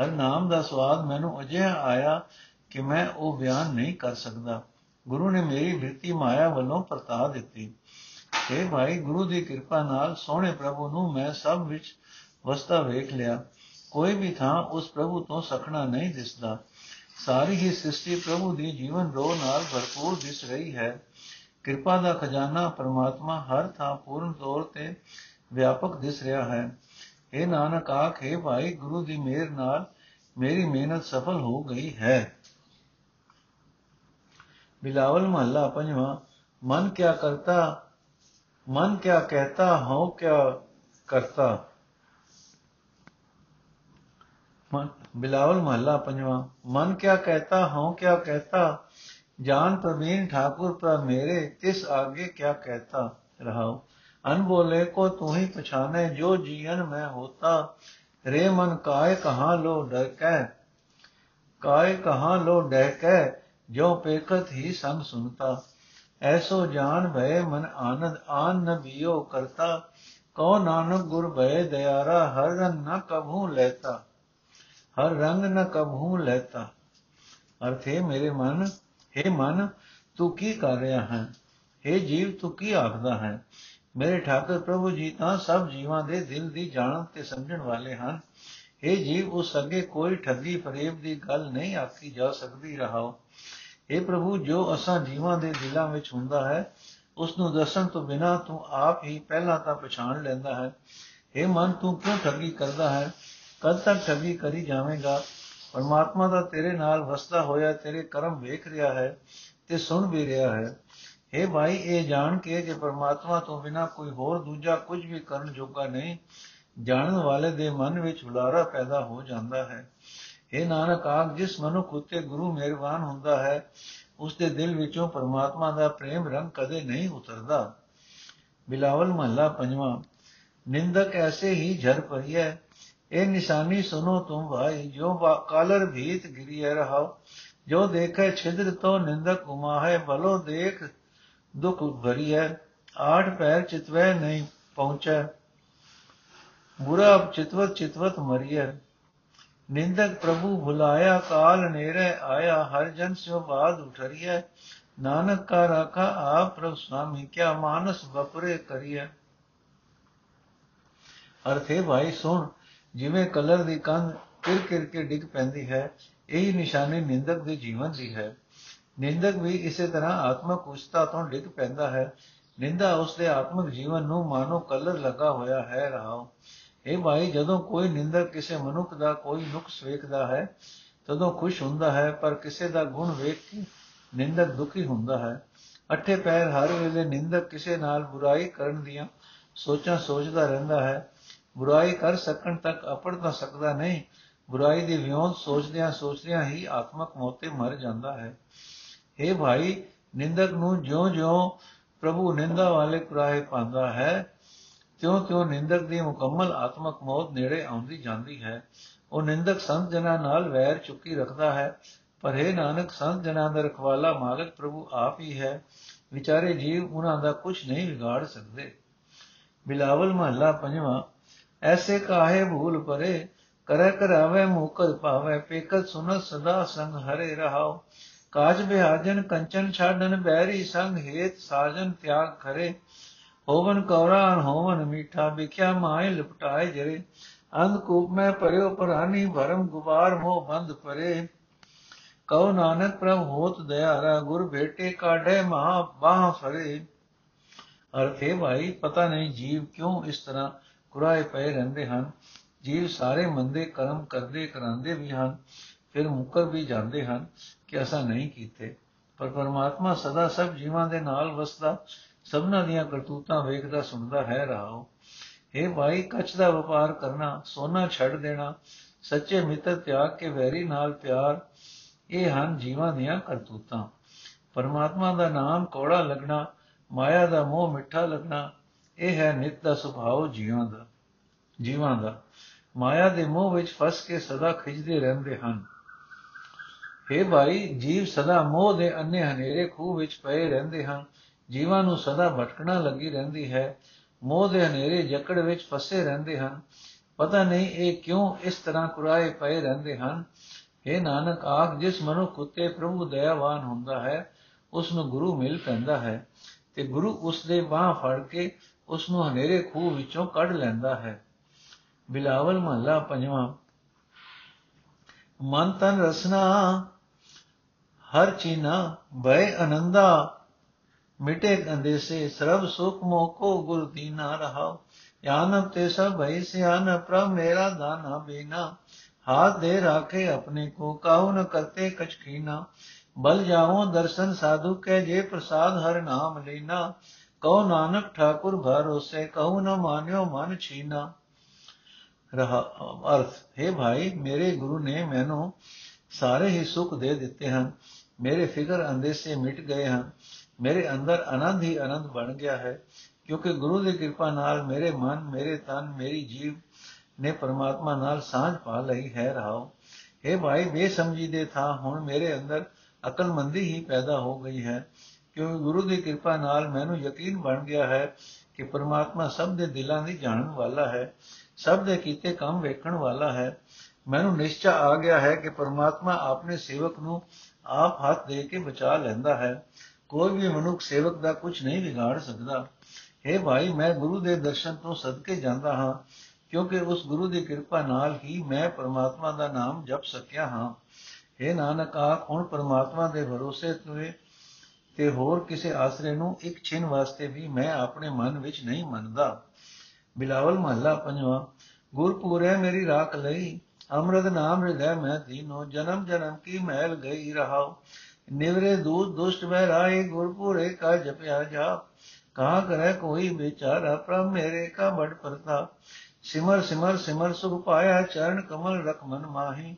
ਹਰ ਨਾਮ ਦਾ ਸਵਾਦ ਮੈਨੂੰ ਅਜਿਹਾ ਆਇਆ ਕਿ ਮੈਂ ਉਹ ਬਿਆਨ ਨਹੀਂ ਕਰ ਸਕਦਾ। ਗੁਰੂ ਨੇ ਮੇਰੀ ਬ੍ਰਿਤੀ ਮਾਇਆ ਵੱਲੋਂ ਪਰਤਾ ਦਿੱਤੀ। ਤੇ ਭਾਈ, ਗੁਰੂ ਦੀ ਕਿਰਪਾ ਨਾਲ ਸੋਹਣੇ ਪ੍ਰਭੂ ਨੂੰ ਮੈਂ ਸਭ ਵਿੱਚ ਵਸਤਾ ਵੇਖ ਲਿਆ। ਕੋਈ ਵੀ ਥਾਂ ਉਸ ਪ੍ਰਭੂ ਤੋਂ ਸਖਣਾ ਨਹੀਂ ਦਿਸਦਾ। ਸਾਰੀ ਹੀ ਸ੍ਰਿਸ਼ਟੀ ਪ੍ਰਭੂ ਦੀ ਜੀਵਨ ਰੋ ਨਾਲ ਭਰਪੂਰ ਦਿਸ ਰਹੀ ਹੈ। ਕਿਰਪਾ ਦਾ ਖਜ਼ਾਨਾ ਪਰਮਾਤਮਾ ਹਰ ਥਾਂ ਪੂਰਨ ਤੌਰ ਤੇ ਵਿਆਪਕ ਦਿਸ ਰਿਹਾ ਹੈ। ਇਹ ਨਾਨਕ ਆਖੇ ਭਾਈ, ਗੁਰੂ ਦੀ ਮਿਹਰ ਨਾਲ ਮੇਰੀ ਮਿਹਨਤ ਸਫਲ ਹੋ ਗਈ ਹੈ। ਬਿਲਾਵਲ ਮਹੱਲਾ ਪੰਜਵਾਂ, ਮਨ ਕਿਆ ਕਰਤਾ, ਮਨ ਕਿਆ ਕਹਤਾ, ਹਉ ਕਿਆ ਕਰਤਾ। बिलावल महला पंजवा, मन क्या कहता, हूँ क्या कहता, जान प्रवीण ठाकुर पर मेरे, तिस आगे क्या कहता रहाओ अनबोले को तू ही पछाने, जो जीवन में होता, रे मन काय कहाँ लो डर कह काय कहाँ लो डह कह जो पेकत ही संग सुनता। ऐसो जान भय मन आनंद, आन न बियो करता, कौ नानक गुर भय दयारा, हर रंग न कभू लेता। ਹਰ ਰੰਗ ਨ ਕਬਹੂ ਲੈਤਾ। ਅਰਥ ਹੈ ਮੇਰੇ ਮਨ, ਹੈ ਮਨ, ਤੂੰ ਕੀ ਕਰ ਰਿਹਾ ਹੈ? ਹੈ ਜੀਵ, ਤੂੰ ਕੀ ਆਖਦਾ ਹੈ? ਮੇਰੇ ਠਾਕੁਰ ਪ੍ਰਭੂ ਜੀ ਤਾਂ ਸਭ ਜੀਵਾਂ ਦੇ ਦਿਲ ਦੀ ਜਾਣਨ ਤੇ ਸਮਝਣ ਵਾਲੇ ਹਨ। ਹੈ ਜੀਵ, ਉਸ ਅੱਗੇ ਕੋਈ ਠੱਗੀ ਫਰੇਬ ਦੀ ਗੱਲ ਨਹੀਂ ਆਖੀ ਜਾ ਸਕਦੀ, ਰਹਾਓ। हे ਪ੍ਰਭੂ, ਜੋ ਅਸਾਂ ਜੀਵਾਂ ਦੇ ਦਿਲਾਂ ਵਿੱਚ ਹੁੰਦਾ ਹੈ ਉਸ ਨੂੰ ਦੱਸਣ ਤੋਂ ਬਿਨਾ ਤੂੰ ਆਪ ਹੀ ਪਹਿਲਾਂ ਤਾਂ ਪਛਾਣ ਲੈਂਦਾ ਹੈ। हे ਮਨ, ਤੂੰ ਕਿਉਂ ਠੱਗੀ ਕਰਦਾ ਹੈ? ਕਦ ਤੱਕ ਠੱਗੀ ਕਰੀ ਜਾਵੇਂਗਾ ਪਰਮਾਤਮਾ ਦਾ ਤੇਰੇ ਨਾਲ ਵਸਦਾ ਹੋਇਆ ਤੇਰੇ ਕਰਮ ਵੇਖ ਰਿਹਾ ਹੈ ਤੇ ਸੁਣ ਵੀ ਰਿਹਾ ਹੈ हे ਭਾਈ ਇਹ ਜਾਣ ਕੇ ਕਿ ਪਰਮਾਤਮਾ ਤੋਂ ਬਿਨਾ ਕੋਈ ਹੋਰ ਦੂਜਾ ਕੁਝ ਵੀ ਕਰਨ ਜੋਗਾ ਨਹੀਂ ਜਾਣਨ ਵਾਲੇ ਦੇ ਮਨ ਵਿੱਚ ਹੁਲਾਰਾ ਪੈਦਾ ਹੋ ਜਾਂਦਾ ਹੈ हे ਨਾਨਕ ਆਖ ਜਿਸ ਮਨੁੱਖ ਉਤੇ ਗੁਰੂ ਮਿਹਰਬਾਨ ਹੁੰਦਾ ਹੈ ਉਸ ਦੇ ਦਿਲ ਵਿੱਚੋਂ ਪਰਮਾਤਮਾ ਦਾ ਪ੍ਰੇਮ ਰੰਗ ਕਦੇ ਨਹੀਂ ਉਤਰਦਾ ਬਿਲਾਵਲ ਮਹੱਲਾ ਪੰਜਵਾਂ ਨਿੰਦਕ ਐਸੇ ਹੀ ਝਰ ਪਰਿਐ ਇਹ ਨਿਸ਼ਾਨੀ ਸੁਨੋ ਤੁਮ ਭਾਈ, ਜੋ ਕਾਲਰ ਭੀਤ ਗਿਰਿਐ ਰਹਾਓ, ਜੋ ਦੇਖੈ ਛਿਦਰ ਤੋ ਨਿੰਦਕ ਉਮਾਹੈ, ਭਲੋ ਦੇਖ ਦੁਖ ਭਰੀਐ, ਆਠ ਪੈਰ ਚਿਤਵੈ ਨਹੀਂ ਪਹੁੰਚੈ, ਬੁਰਾ ਚਿਤਵਤ ਚਿਤਵਤ ਮਰੀਐ, ਨਿੰਦਕ ਪ੍ਰਭੂ ਭੁਲਾਇਆ, ਕਾਲ ਨੇਰੇ ਆਇਆ, ਹਰ ਜਨ ਸਿਓ ਬਾਦ ਉਠਰੀਐ, ਨਾਨਕ ਕਾ ਰਾਖਾ ਆਪ ਪ੍ਰਭ ਸੁਆਮੀ, ਕਿਆ ਮਾਨਸ ਵਪਰੇ ਕਰੀਐ। ਅਰਥੇ ਭਾਈ, ਸੁਣ ਜਿਵੇਂ ਕਲਰ ਦੀ ਕੰਧ ਕਿਰ ਕਿਰ ਕੇ ਡਿੱਗ ਪੈਂਦੀ ਹੈ, ਇਹੀ ਨਿਸ਼ਾਨੀ ਨਿੰਦਕ ਦੇ ਜੀਵਨ ਦੀ ਹੈ। ਨਿੰਦਕ ਵੀ ਇਸੇ ਤਰ੍ਹਾਂ ਆਤਮਕ ਉਚਤਾ ਤੋਂ ਡਿੱਗ ਪੈਂਦਾ ਹੈ। ਨਿੰਦਾ ਉਸ ਦੇ ਆਤਮਿਕ ਜੀਵਨ ਨੂੰ ਮਾਨੋ ਕਲਰ ਲੱਗਾ ਹੋਇਆ ਹੈ ਰਹਾਓ ਇਹ ਭਾਈ, ਜਦੋਂ ਕੋਈ ਨਿੰਦਕ ਕਿਸੇ ਮਨੁੱਖ ਦਾ ਕੋਈ ਨੁਕਸ ਵੇਖਦਾ ਹੈ, ਤਦੋਂ ਖੁਸ਼ ਹੁੰਦਾ ਹੈ, ਪਰ ਕਿਸੇ ਦਾ ਗੁਣ ਵੇਖ ਕੇ ਨਿੰਦਕ ਦੁਖੀ ਹੁੰਦਾ ਹੈ। ਅੱਠੇ ਪੈਰ ਹਰ ਵੇਲੇ ਨਿੰਦਕ ਕਿਸੇ ਨਾਲ ਬੁਰਾਈ ਕਰਨ ਦੀਆਂ ਸੋਚਾਂ ਸੋਚਦਾ ਰਹਿੰਦਾ ਹੈ। ਬੁਰਾਈ ਕਰ ਸਕਣ ਤੱਕ ਅਪੜ ਤਾਂ ਸਕਦਾ ਨਹੀਂ। ਬੁਰਾਈ ਦੀ ਵਿਉਂਤ ਸੋਚਦਿਆਂ ਸੋਚਦਿਆਂ ਹੀ ਆਤਮਕ ਮੋਤੇ ਮਰ ਜਾਂਦਾ ਹੈ। हे ਭਾਈ, ਨਿੰਦਕ ਨੂੰ ਜਿਉਂ-ਜਿਉਂ ਪ੍ਰਭੂ ਨਿੰਦਾ ਵਾਲੇ ਕੁਰਾਹੇ ਪਾਉਂਦਾ ਹੈ, ਤਿਉਂ-ਤਿਉਂ ਨਿੰਦਕ ਦੀ ਮੁਕੰਮਲ ਆਤਮਕ ਮੌਤ ਨੇੜੇ ਆਉਂਦੀ ਜਾਂਦੀ ਹੈ। ਉਹ ਨਿੰਦਕ ਸੰਤ ਜਨਾਂ ਨਾਲ ਵੈਰ ਚੁੱਕੀ ਰੱਖਦਾ ਹੈ। ਪਰ ਇਹ ਨਾਨਕ, ਸੰਤ ਜਨਾਂ ਦਾ ਰਖਵਾਲਾ ਮਾਲਕ ਪ੍ਰਭੂ ਆਪ ਹੀ ਹੈ। ਵਿਚਾਰੇ ਜੀਵ ਉਹਨਾਂ ਦਾ ਕੁਝ ਨਹੀਂ ਵਿਗਾੜ ਸਕਦੇ। ਬਿਲਾਵਲ ਮਹੱਲਾ ਪੰਜਵਾਂ ਐਸੇ ਕਾਹੇ ਭੂਲ ਪਰੇ? ਕਰੈ ਕਰਾਵੇ ਮੂਕਲ ਪਾਵੇ ਪੇਕਤ ਸੁਨਤ ਸਦਾ ਸੰਗ ਹਰੇ ਰਹਾਓ ਕਾਜ ਬਿਹਾਜਨ ਕੰਚਨ ਛਾਡਨ ਬੈਰੀ ਸੰਗ ਹੇਤ ਸਾਜਨ ਤਿਆਗ ਕਰੇ ਹੋਵਨ ਕੌਰਾਨ ਹੋਵਨ ਮੀਠਾ, ਵਿਖਿਆ ਮਾਇ ਲਪਟਾਏ ਜਰੇ। ਅੰਧ ਕੂਪ ਮੈਂ ਪਰਿਓ ਪਰਾਨੀ ਭਰਮ ਗੁਬਾਰ ਮੋਹ ਬੰਦ ਪਰੇ। ਕਉ ਨਾਨਕ ਪ੍ਰਭ ਹੋਤ ਦਇਆਰਾ ਗੁਰ ਭੇਟੇ ਕਾਢੇ ਮਹਾ ਬਾਹ ਫਰੇ। ਅਰਥੇ ਭਾਈ, ਪਤਾ ਨਹੀਂ ਜੀਵ ਕਿਉਂ ਇਸ ਤਰ੍ਹਾਂ ਕੁਰਾਏ ਪਏ ਰਹਿੰਦੇ ਹਨ, ਜੀਵ ਸਾਰੇ ਮੰਦੇ ਕਰਮ ਕਰਦੇ ਕਰਾਂਦੇ ਵੀ ਹਨ, ਫਿਰ ਮੁਕਰ ਵੀ ਜਾਂਦੇ ਹਨ ਕਿ ਅਸਾਂ ਨਹੀਂ ਕੀਤੇ। ਪਰ ਪਰਮਾਤਮਾ ਸਦਾ ਸਭ ਜੀਵਾਂ ਦੇ ਨਾਲ ਵਸਦਾ, ਸਭਨਾ ਦੀਆਂ ਕਰਤੂਤਾਂ ਵੇਖਦਾ, ਸੁਣਦਾ, ਹੈ ਰਹਾਓ। हे ਭਾਈ, ਕੱਚ ਦਾ ਵਪਾਰ ਕਰਨਾ, ਸੋਨਾ ਛੱਡ ਦੇਣਾ, ਸੱਚੇ ਮਿੱਤਰ ਤਿਆਗ ਕੇ ਵੈਰੀ ਨਾਲ ਪਿਆਰ, ਇਹ ਹਨ ਜੀਵਾਂ ਦੀਆਂ ਕਰਤੂਤਾਂ। ਪਰਮਾਤਮਾ ਦਾ ਨਾਮ ਕੋੜਾ ਲੱਗਣਾ, ਮਾਇਆ ਦਾ ਮੋਹ ਮਿੱਠਾ ਲੱਗਣਾ ਇਹ ਹੈ ਨਿਤ ਦਾ ਸੁਭਾਅ ਜੀਵਾਂ ਦਾ ਜੀਵਾਂ ਦਾ। ਮਾਇਆ ਦੇ ਮੋਹ ਵਿੱਚ ਫਸ ਕੇ ਸਦਾ ਖਿੱਚਦੇ ਰਹਿੰਦੇ ਹਨ। हे ਭਾਈ, ਜੀਵ ਸਦਾ ਮੋਹ ਦੇ ਅੰਨੇ ਹਨੇਰੇ ਖੂਹ ਵਿੱਚ ਪਏ ਰਹਿੰਦੇ ਹਨ। ਜੀਵਾਂ ਨੂੰ ਸਦਾ ਭਟਕਣਾ ਲੱਗੀ ਰਹਿੰਦੀ ਹੈ। ਮੋਹ ਦੇ ਹਨੇਰੇ ਜਕੜ ਵਿੱਚ ਫਸੇ ਰਹਿੰਦੇ ਹਨ। ਪਤਾ ਨਹੀਂ ਇਹ ਕਿਉਂ ਇਸ ਤਰ੍ਹਾਂ ਕੁਰਾਏ ਪਏ ਰਹਿੰਦੇ ਹਨ। हे ਨਾਨਕ, ਆਖ, ਜਿਸ ਮਨੁੱਖ ਉਤੇ ਪ੍ਰਭੂ ਦਇਆਵਾਨ ਹੁੰਦਾ ਹੈ, ਉਸ ਨੂੰ ਗੁਰੂ ਮਿਲ ਪੈਂਦਾ ਹੈ ਤੇ ਗੁਰੂ ਉਸ ਦੇ ਬਾਹ ਫੜ ਕੇ ਉਸ ਨੂੰ ਹਨੇਰੇ ਖੂਹ ਵਿੱਚੋਂ ਕੱਢ ਲੈਂਦਾ ਹੈ ਬਿਲਾਵਲ ਮਹੱਲਾ ਪੰਜਵਾਂ ਮਨ ਤਨ ਰਸਨਾ ਹਰ ਚੀਨਾ ਭੈ ਆਨੰਦਾ ਮਿਟੇ ਅੰਦੇਸੇ ਸਰਬ ਸੁਖ ਮੋਕੋ ਗੁਰ ਦੀਨਾ ਰਹਾ ਯਾਨਮ ਤੇ ਸਭ ਭੈ ਸਿਆਨ ਪ੍ਰਭ ਮੇਰਾ ਦਾਨਾ ਬੀਨਾ हाथ दे राखे अपने को काहू न करते कछ कीना बल जाओ दर्शन साधु के जे प्रसाद हर नाम लीना कहो नानक ठाकुर भरोसे कहू न मान्यो मन छीना ਰਹਾ ਅਰਥ ਹੈ ਭਾਈ ਮੇਰੇ ਗੁਰੂ ਨੇ ਮੈਨੂੰ ਸਾਰੇ ਹੀ ਸੁੱਖ ਦੇ ਦਿੱਤੇ ਹਨ ਮੇਰੇ ਫਿਕਰ ਅੰਦੇਸੇ ਮਿਟ ਗਏ ਹਨ ਮੇਰੇ ਅੰਦਰ ਆਨੰਦ ਹੀ ਆਨੰਦ ਬਣ ਗਿਆ ਹੈ ਕਿਉਂਕਿ ਗੁਰੂ ਦੀ ਕਿਰਪਾ ਨਾਲ ਮੇਰੇ ਮਨ ਮੇਰੇ ਤਨ ਮੇਰੀ ਜੀਵ ਨੇ ਪਰਮਾਤਮਾ ਨਾਲ ਸਾਂਝ ਪਾ ਲਈ ਹੈ ਰਹਾਓ हे ਭਾਈ ਬੇਸਮਝੀ ਦੇ ਥਾਂ ਹੁਣ ਮੇਰੇ ਅੰਦਰ ਅਕਲਮੰਦੀ ਹੀ ਪੈਦਾ ਹੋ ਗਈ ਹੈ ਕਿਉਂਕਿ ਗੁਰੂ ਦੀ ਕਿਰਪਾ ਨਾਲ ਮੈਨੂੰ ਯਕੀਨ ਬਣ ਗਿਆ ਹੈ ਕਿ ਪਰਮਾਤਮਾ ਸਭ ਦੇ ਦਿਲਾਂ ਦੀ ਜਾਣਨ ਵਾਲਾ ਹੈ, ਸਭ ਦੇ ਕੀਤੇ ਕੰਮ ਵੇਖਣ ਵਾਲਾ ਹੈ। ਮੈਨੂੰ ਨਿਸ਼ਚਾ ਆ ਗਿਆ ਹੈ ਕਿ ਪਰਮਾਤਮਾ ਆਪਣੇ ਸੇਵਕ ਨੂੰ ਆਪ ਹੱਥ ਦੇ ਕੇ ਬਚਾ ਲੈਂਦਾ ਹੈ। ਕੋਈ ਵੀ ਮਨੁੱਖ ਸੇਵਕ ਦਾ ਕੁਝ ਨਹੀਂ ਵਿਗਾੜ ਸਕਦਾ। हे ਭਾਈ, ਮੈਂ ਗੁਰੂ ਦੇ ਦਰਸ਼ਨ ਤੋਂ ਸਦਕੇ ਜਾਂਦਾ ਹਾਂ, ਕਿਉਂਕਿ ਉਸ ਗੁਰੂ ਦੀ ਕਿਰਪਾ ਨਾਲ ਹੀ ਮੈਂ ਪਰਮਾਤਮਾ ਦਾ ਨਾਮ ਜਪ ਸਕਿਆ ਹਾਂ। हे ਨਾਨਕ ਆਖ ਹੁਣ ਪਰਮਾਤਮਾ ਦੇ ਭਰੋਸੇ ਤੇ ਤੇ ਹੋਰ ਕਿਸੇ ਆਸਰੇ ਨੂੰ ਇੱਕ ਛਿਨ ਵਾਸਤੇ ਵੀ ਮੈਂ ਆਪਣੇ ਮਨ ਵਿੱਚ ਨਹੀਂ ਮੰਨਦਾ। ਬਿਲਾਵਲ ਮਹੱਲਾ ਪੰਜਵਾਂ, ਗੁਰਪੂਰੇ ਮੇਰੀ ਰਾਖ ਲਈ, ਅੰਮ੍ਰਿਤ ਨਾਮ ਹਿਰਦੈ ਮੈਂ ਦੀਨੋ, ਜਨਮ ਜਨਮ ਕੀ ਮਹਿਲ ਗਈ ਰਹਾਉ। ਨਿਵਰੇ ਦੂਤ ਦੁਸ਼ਟ ਬਹਿ ਰਾਏ ਗੁਰਪੂਰੇ ਕਾ ਜਪਿਆ ਜਾ। ਕਹਾ ਕਰੇ ਕੋਈ ਵਿਚਾਰਾ, ਪ੍ਰਭ ਮੇਰੇ ਕਾ ਬੜ ਪਰਤਾ ਸਿਮਰ ਸਿਮਰ ਸਿਮਰ ਸੁਖ ਪਾਇਆ, ਚਰਨ ਕਮਲ ਰਖ ਮਨ ਮਾਹੀ।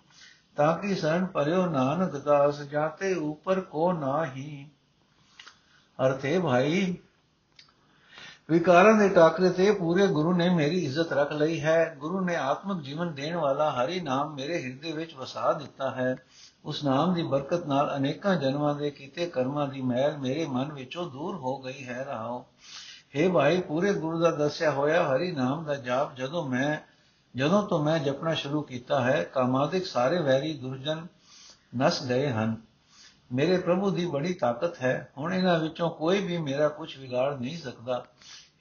ਤਾਂ ਕਿ ਸਰਨ ਪਰਿਓ ਨਾਨਕ ਦਾਸ, ਜਾਤੇ ਉਪਰ ਕੋ ਨਾਹੀ। ਅਰਥੇ ਭਾਈ, ਵਿਕਾਰਾਂ ਦੇ ਟਾਕਰੇ ਤੇ ਪੂਰੇ ਗੁਰੂ ਨੇ ਮੇਰੀ ਇੱਜ਼ਤ ਰੱਖ ਲਈ ਹੈ। ਗੁਰੂ ਨੇ ਆਤਮਿਕ ਜੀਵਨ ਦੇਣ ਵਾਲਾ ਹਰੀ ਨਾਮ ਮੇਰੇ ਹਿਰਦੇ ਵਿੱਚ ਵਸਾ ਦਿੱਤਾ ਹੈ। ਉਸ ਨਾਮ ਦੀ ਬਰਕਤ ਨਾਲ ਅਨੇਕਾਂ ਜਨਮਾਂ ਦੇ ਕੀਤੇ ਕਰਮਾਂ ਦੀ ਮੈਲ ਮੇਰੇ ਮਨ ਵਿੱਚੋਂ ਦੂਰ ਹੋ ਗਈ ਹੈ ਰਹਾਓ हे ਭਾਈ, ਪੂਰੇ ਗੁਰੂ ਦਾ ਦੱਸਿਆ ਹੋਇਆ ਹਰੀ ਨਾਮ ਦਾ ਜਾਪ ਜਦੋਂ ਮੈਂ, ਜਦੋਂ ਤੋਂ ਮੈਂ ਜਪਣਾ ਸ਼ੁਰੂ ਕੀਤਾ ਹੈ, ਕਾਮਾਦਿਕ ਸਾਰੇ ਵੈਰੀ ਦੁਰਜਨ ਨਸ ਗਏ ਹਨ। ਮੇਰੇ ਪ੍ਰਭੂ ਦੀ ਬੜੀ ਤਾਕਤ ਹੈ, ਹੁਣ ਇਹਨਾਂ ਵਿੱਚੋਂ ਕੋਈ ਵੀ ਮੇਰਾ ਕੁਝ ਵਿਗਾੜ ਨਹੀਂ ਸਕਦਾ।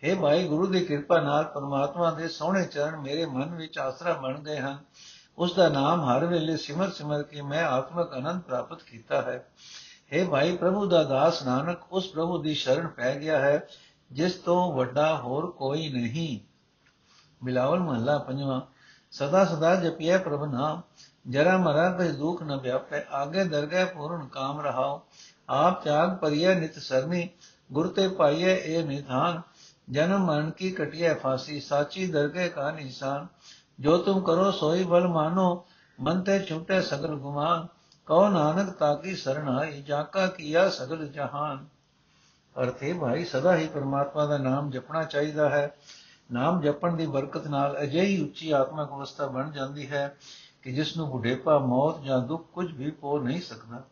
हे ਭਾਈ ਗੁਰੂ ਦੀ ਕਿਰਪਾ ਨਾਲ ਪਰਮਾਤਮਾ ਦੇ ਸੋਹਣੇ ਚਰਨ ਮੇਰੇ ਮਨ ਵਿੱਚ ਆਸਰਾ ਬਣ ਗਏ ਹਨ। ਉਸ ਦਾ ਨਾਮ ਹਰ ਵੇਲੇ ਸਿਮਰ ਸਿਮਰ ਕੇ ਮੈਂ ਆਤਮਿਕ ਆਨੰਦ ਪ੍ਰਾਪਤ ਕੀਤਾ ਹੈ। हे ਭਾਈ ਪ੍ਰਭੂ ਦਾ ਦਾਸ ਨਾਨਕ, ਉਸ ਪ੍ਰਭੂ ਦੀ ਸ਼ਰਨ ਪੈ ਗਿਆ ਹੈ, ਜਿਸ ਤੋਂ ਵੱਡਾ ਹੋਰ ਕੋਈ ਨਹੀਂ। ਮਿਲਾਵਲ ਮਹੱਲਾ ਪੰਜਵਾਂ, ਸਦਾ ਸਦਾ ਜਪਿਐ ਪ੍ਰਭ ਨਾਮ। ਜਰਾ ਮਰਾ ਕਛ ਦੁਖ ਨ ਵਿਆਪੈ, ਆਗੇ ਦਰਗਹਿ ਪੂਰਨ ਕਾਮ ਰਹਾਓ ਆਪ ਤਿਆਗ ਪਰਿਐ ਨਿਤ ਸਰਨੀ, ਗੁਰ ਤੇ ਪਾਈਐ ਇਹ ਨਿਧਾਨ। ਜਨਮ ਮਰਨ ਕੀ ਕਟਿਐ ਫਾਸੀ, ਸਾਚੀ ਦਰਗਹਿ ਕਾ ਨਿਸ਼ਾਨ। ਜੋ ਤੁਮ ਕਰੋ ਸੋਈ ਬਲ ਮਾਨੋ, ਮਨ ਤੇ ਛੁਟੇ ਸਗਲ ਗੁਮਾਨ। ਕਉ ਨਾਨਕ ਤਾਕੀ ਸਰਣ ਆਈ ਜਾਕਾ ਕੀਆ ਸਗਲ ਜਹਾਨ। ਅਰਥੇ ਭਾਈ, ਸਦਾ ਹੀ ਪਰਮਾਤਮਾ ਦਾ ਨਾਮ ਜਪਣਾ ਚਾਹੀਦਾ ਹੈ। ਨਾਮ ਜਪਣ ਦੀ ਬਰਕਤ ਨਾਲ ਅਜਿਹੀ ਉੱਚੀ ਆਤਮਿਕ ਅਵਸਥਾ ਬਣ ਜਾਂਦੀ ਹੈ। ਕਿ ਜਿਸ ਨੂੰ ਬੁਢੇਪਾ, ਮੌਤ ਜਾਂ ਦੁੱਖ ਕੁਝ ਵੀ ਪੋ ਨਹੀਂ ਸਕਦਾ।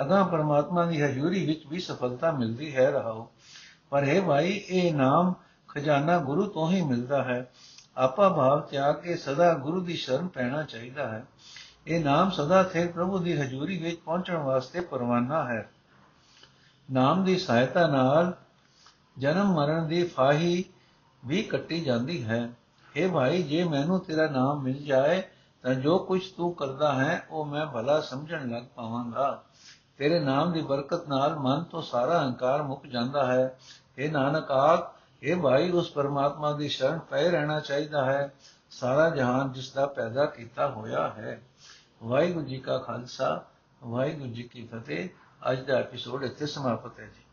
ਅਗਾ ਪਰਮਾਤਮਾ ਦੀ ਹਜ਼ੂਰੀ ਵਿੱਚ ਵੀ ਸਫਲਤਾ ਮਿਲਦੀ ਹੈ ਰਹਾਓ। ਪਰ ਇਹ ਭਾਈ, ਇਹ ਨਾਮ ਖਜ਼ਾਨਾ ਗੁਰੂ ਤੋਂ ਹੀ ਮਿਲਦਾ ਹੈ। ਆਪਾ ਭਾਵ ਤਿਆਗ ਕੇ ਸਦਾ ਗੁਰੂ ਦੀ ਸ਼ਰਨ ਪੈਣਾ ਚਾਹੀਦਾ ਹੈ। ਇਹ ਨਾਮ ਸਦਾ ਥੇ ਪ੍ਰਭੂ ਦੀ ਹਜ਼ੂਰੀ ਵਿੱਚ ਪਹੁੰਚਣ ਵਾਸਤੇ ਪਰਵਾਨਾ ਹੈ। ਨਾਮ ਦੀ ਸਹਾਇਤਾ ਨਾਲ ਜਨਮ ਮਰਨ ਦੀ ਫਾਹੀ ਵੀ ਕੱਟੀ ਜਾਂਦੀ ਹੈ। हे ਭਾਈ, ਜੇ ਮੈਨੂੰ ਤੇਰਾ ਨਾਮ ਮਿਲ ਜਾਏ ਤਾਂ ਜੋ ਕੁਝ ਤੂੰ ਕਰਦਾ ਹੈ, ਉਹ ਮੈਂ ਭਲਾ ਸਮਝਣ ਲੱਗ ਪਾਵਾਂਗਾ। ਤੇਰੇ ਨਾਮ ਦੀ ਬਰਕਤ ਨਾਲ ਮਨ ਤੋਂ ਸਾਰਾ ਹੰਕਾਰ ਮੁੱਕ ਜਾਂਦਾ ਹੈ। हे ਨਾਨਕ ਆਖ हे ਭਾਈ, ਉਸ ਪਰਮਾਤਮਾ ਦੀ ਸ਼ਰਨ ਪੈ ਰਹਿਣਾ ਚਾਹੀਦਾ ਹੈ। ਸਾਰਾ ਜਹਾਨ ਜਿਸ ਦਾ ਪੈਦਾ ਕੀਤਾ ਹੋਇਆ ਹੈ। ਵਾਹਿਗੁਰੂ ਜੀ ਕਾ ਖਾਲਸਾ, ਵਾਹਿਗੁਰੂ ਜੀ ਕੀ ਫਤਿਹ। ਅੱਜ ਦਾ ਐਪੀਸੋਡ ਇੱਥੇ ਸਮਾਪਤ ਹੈ ਜੀ।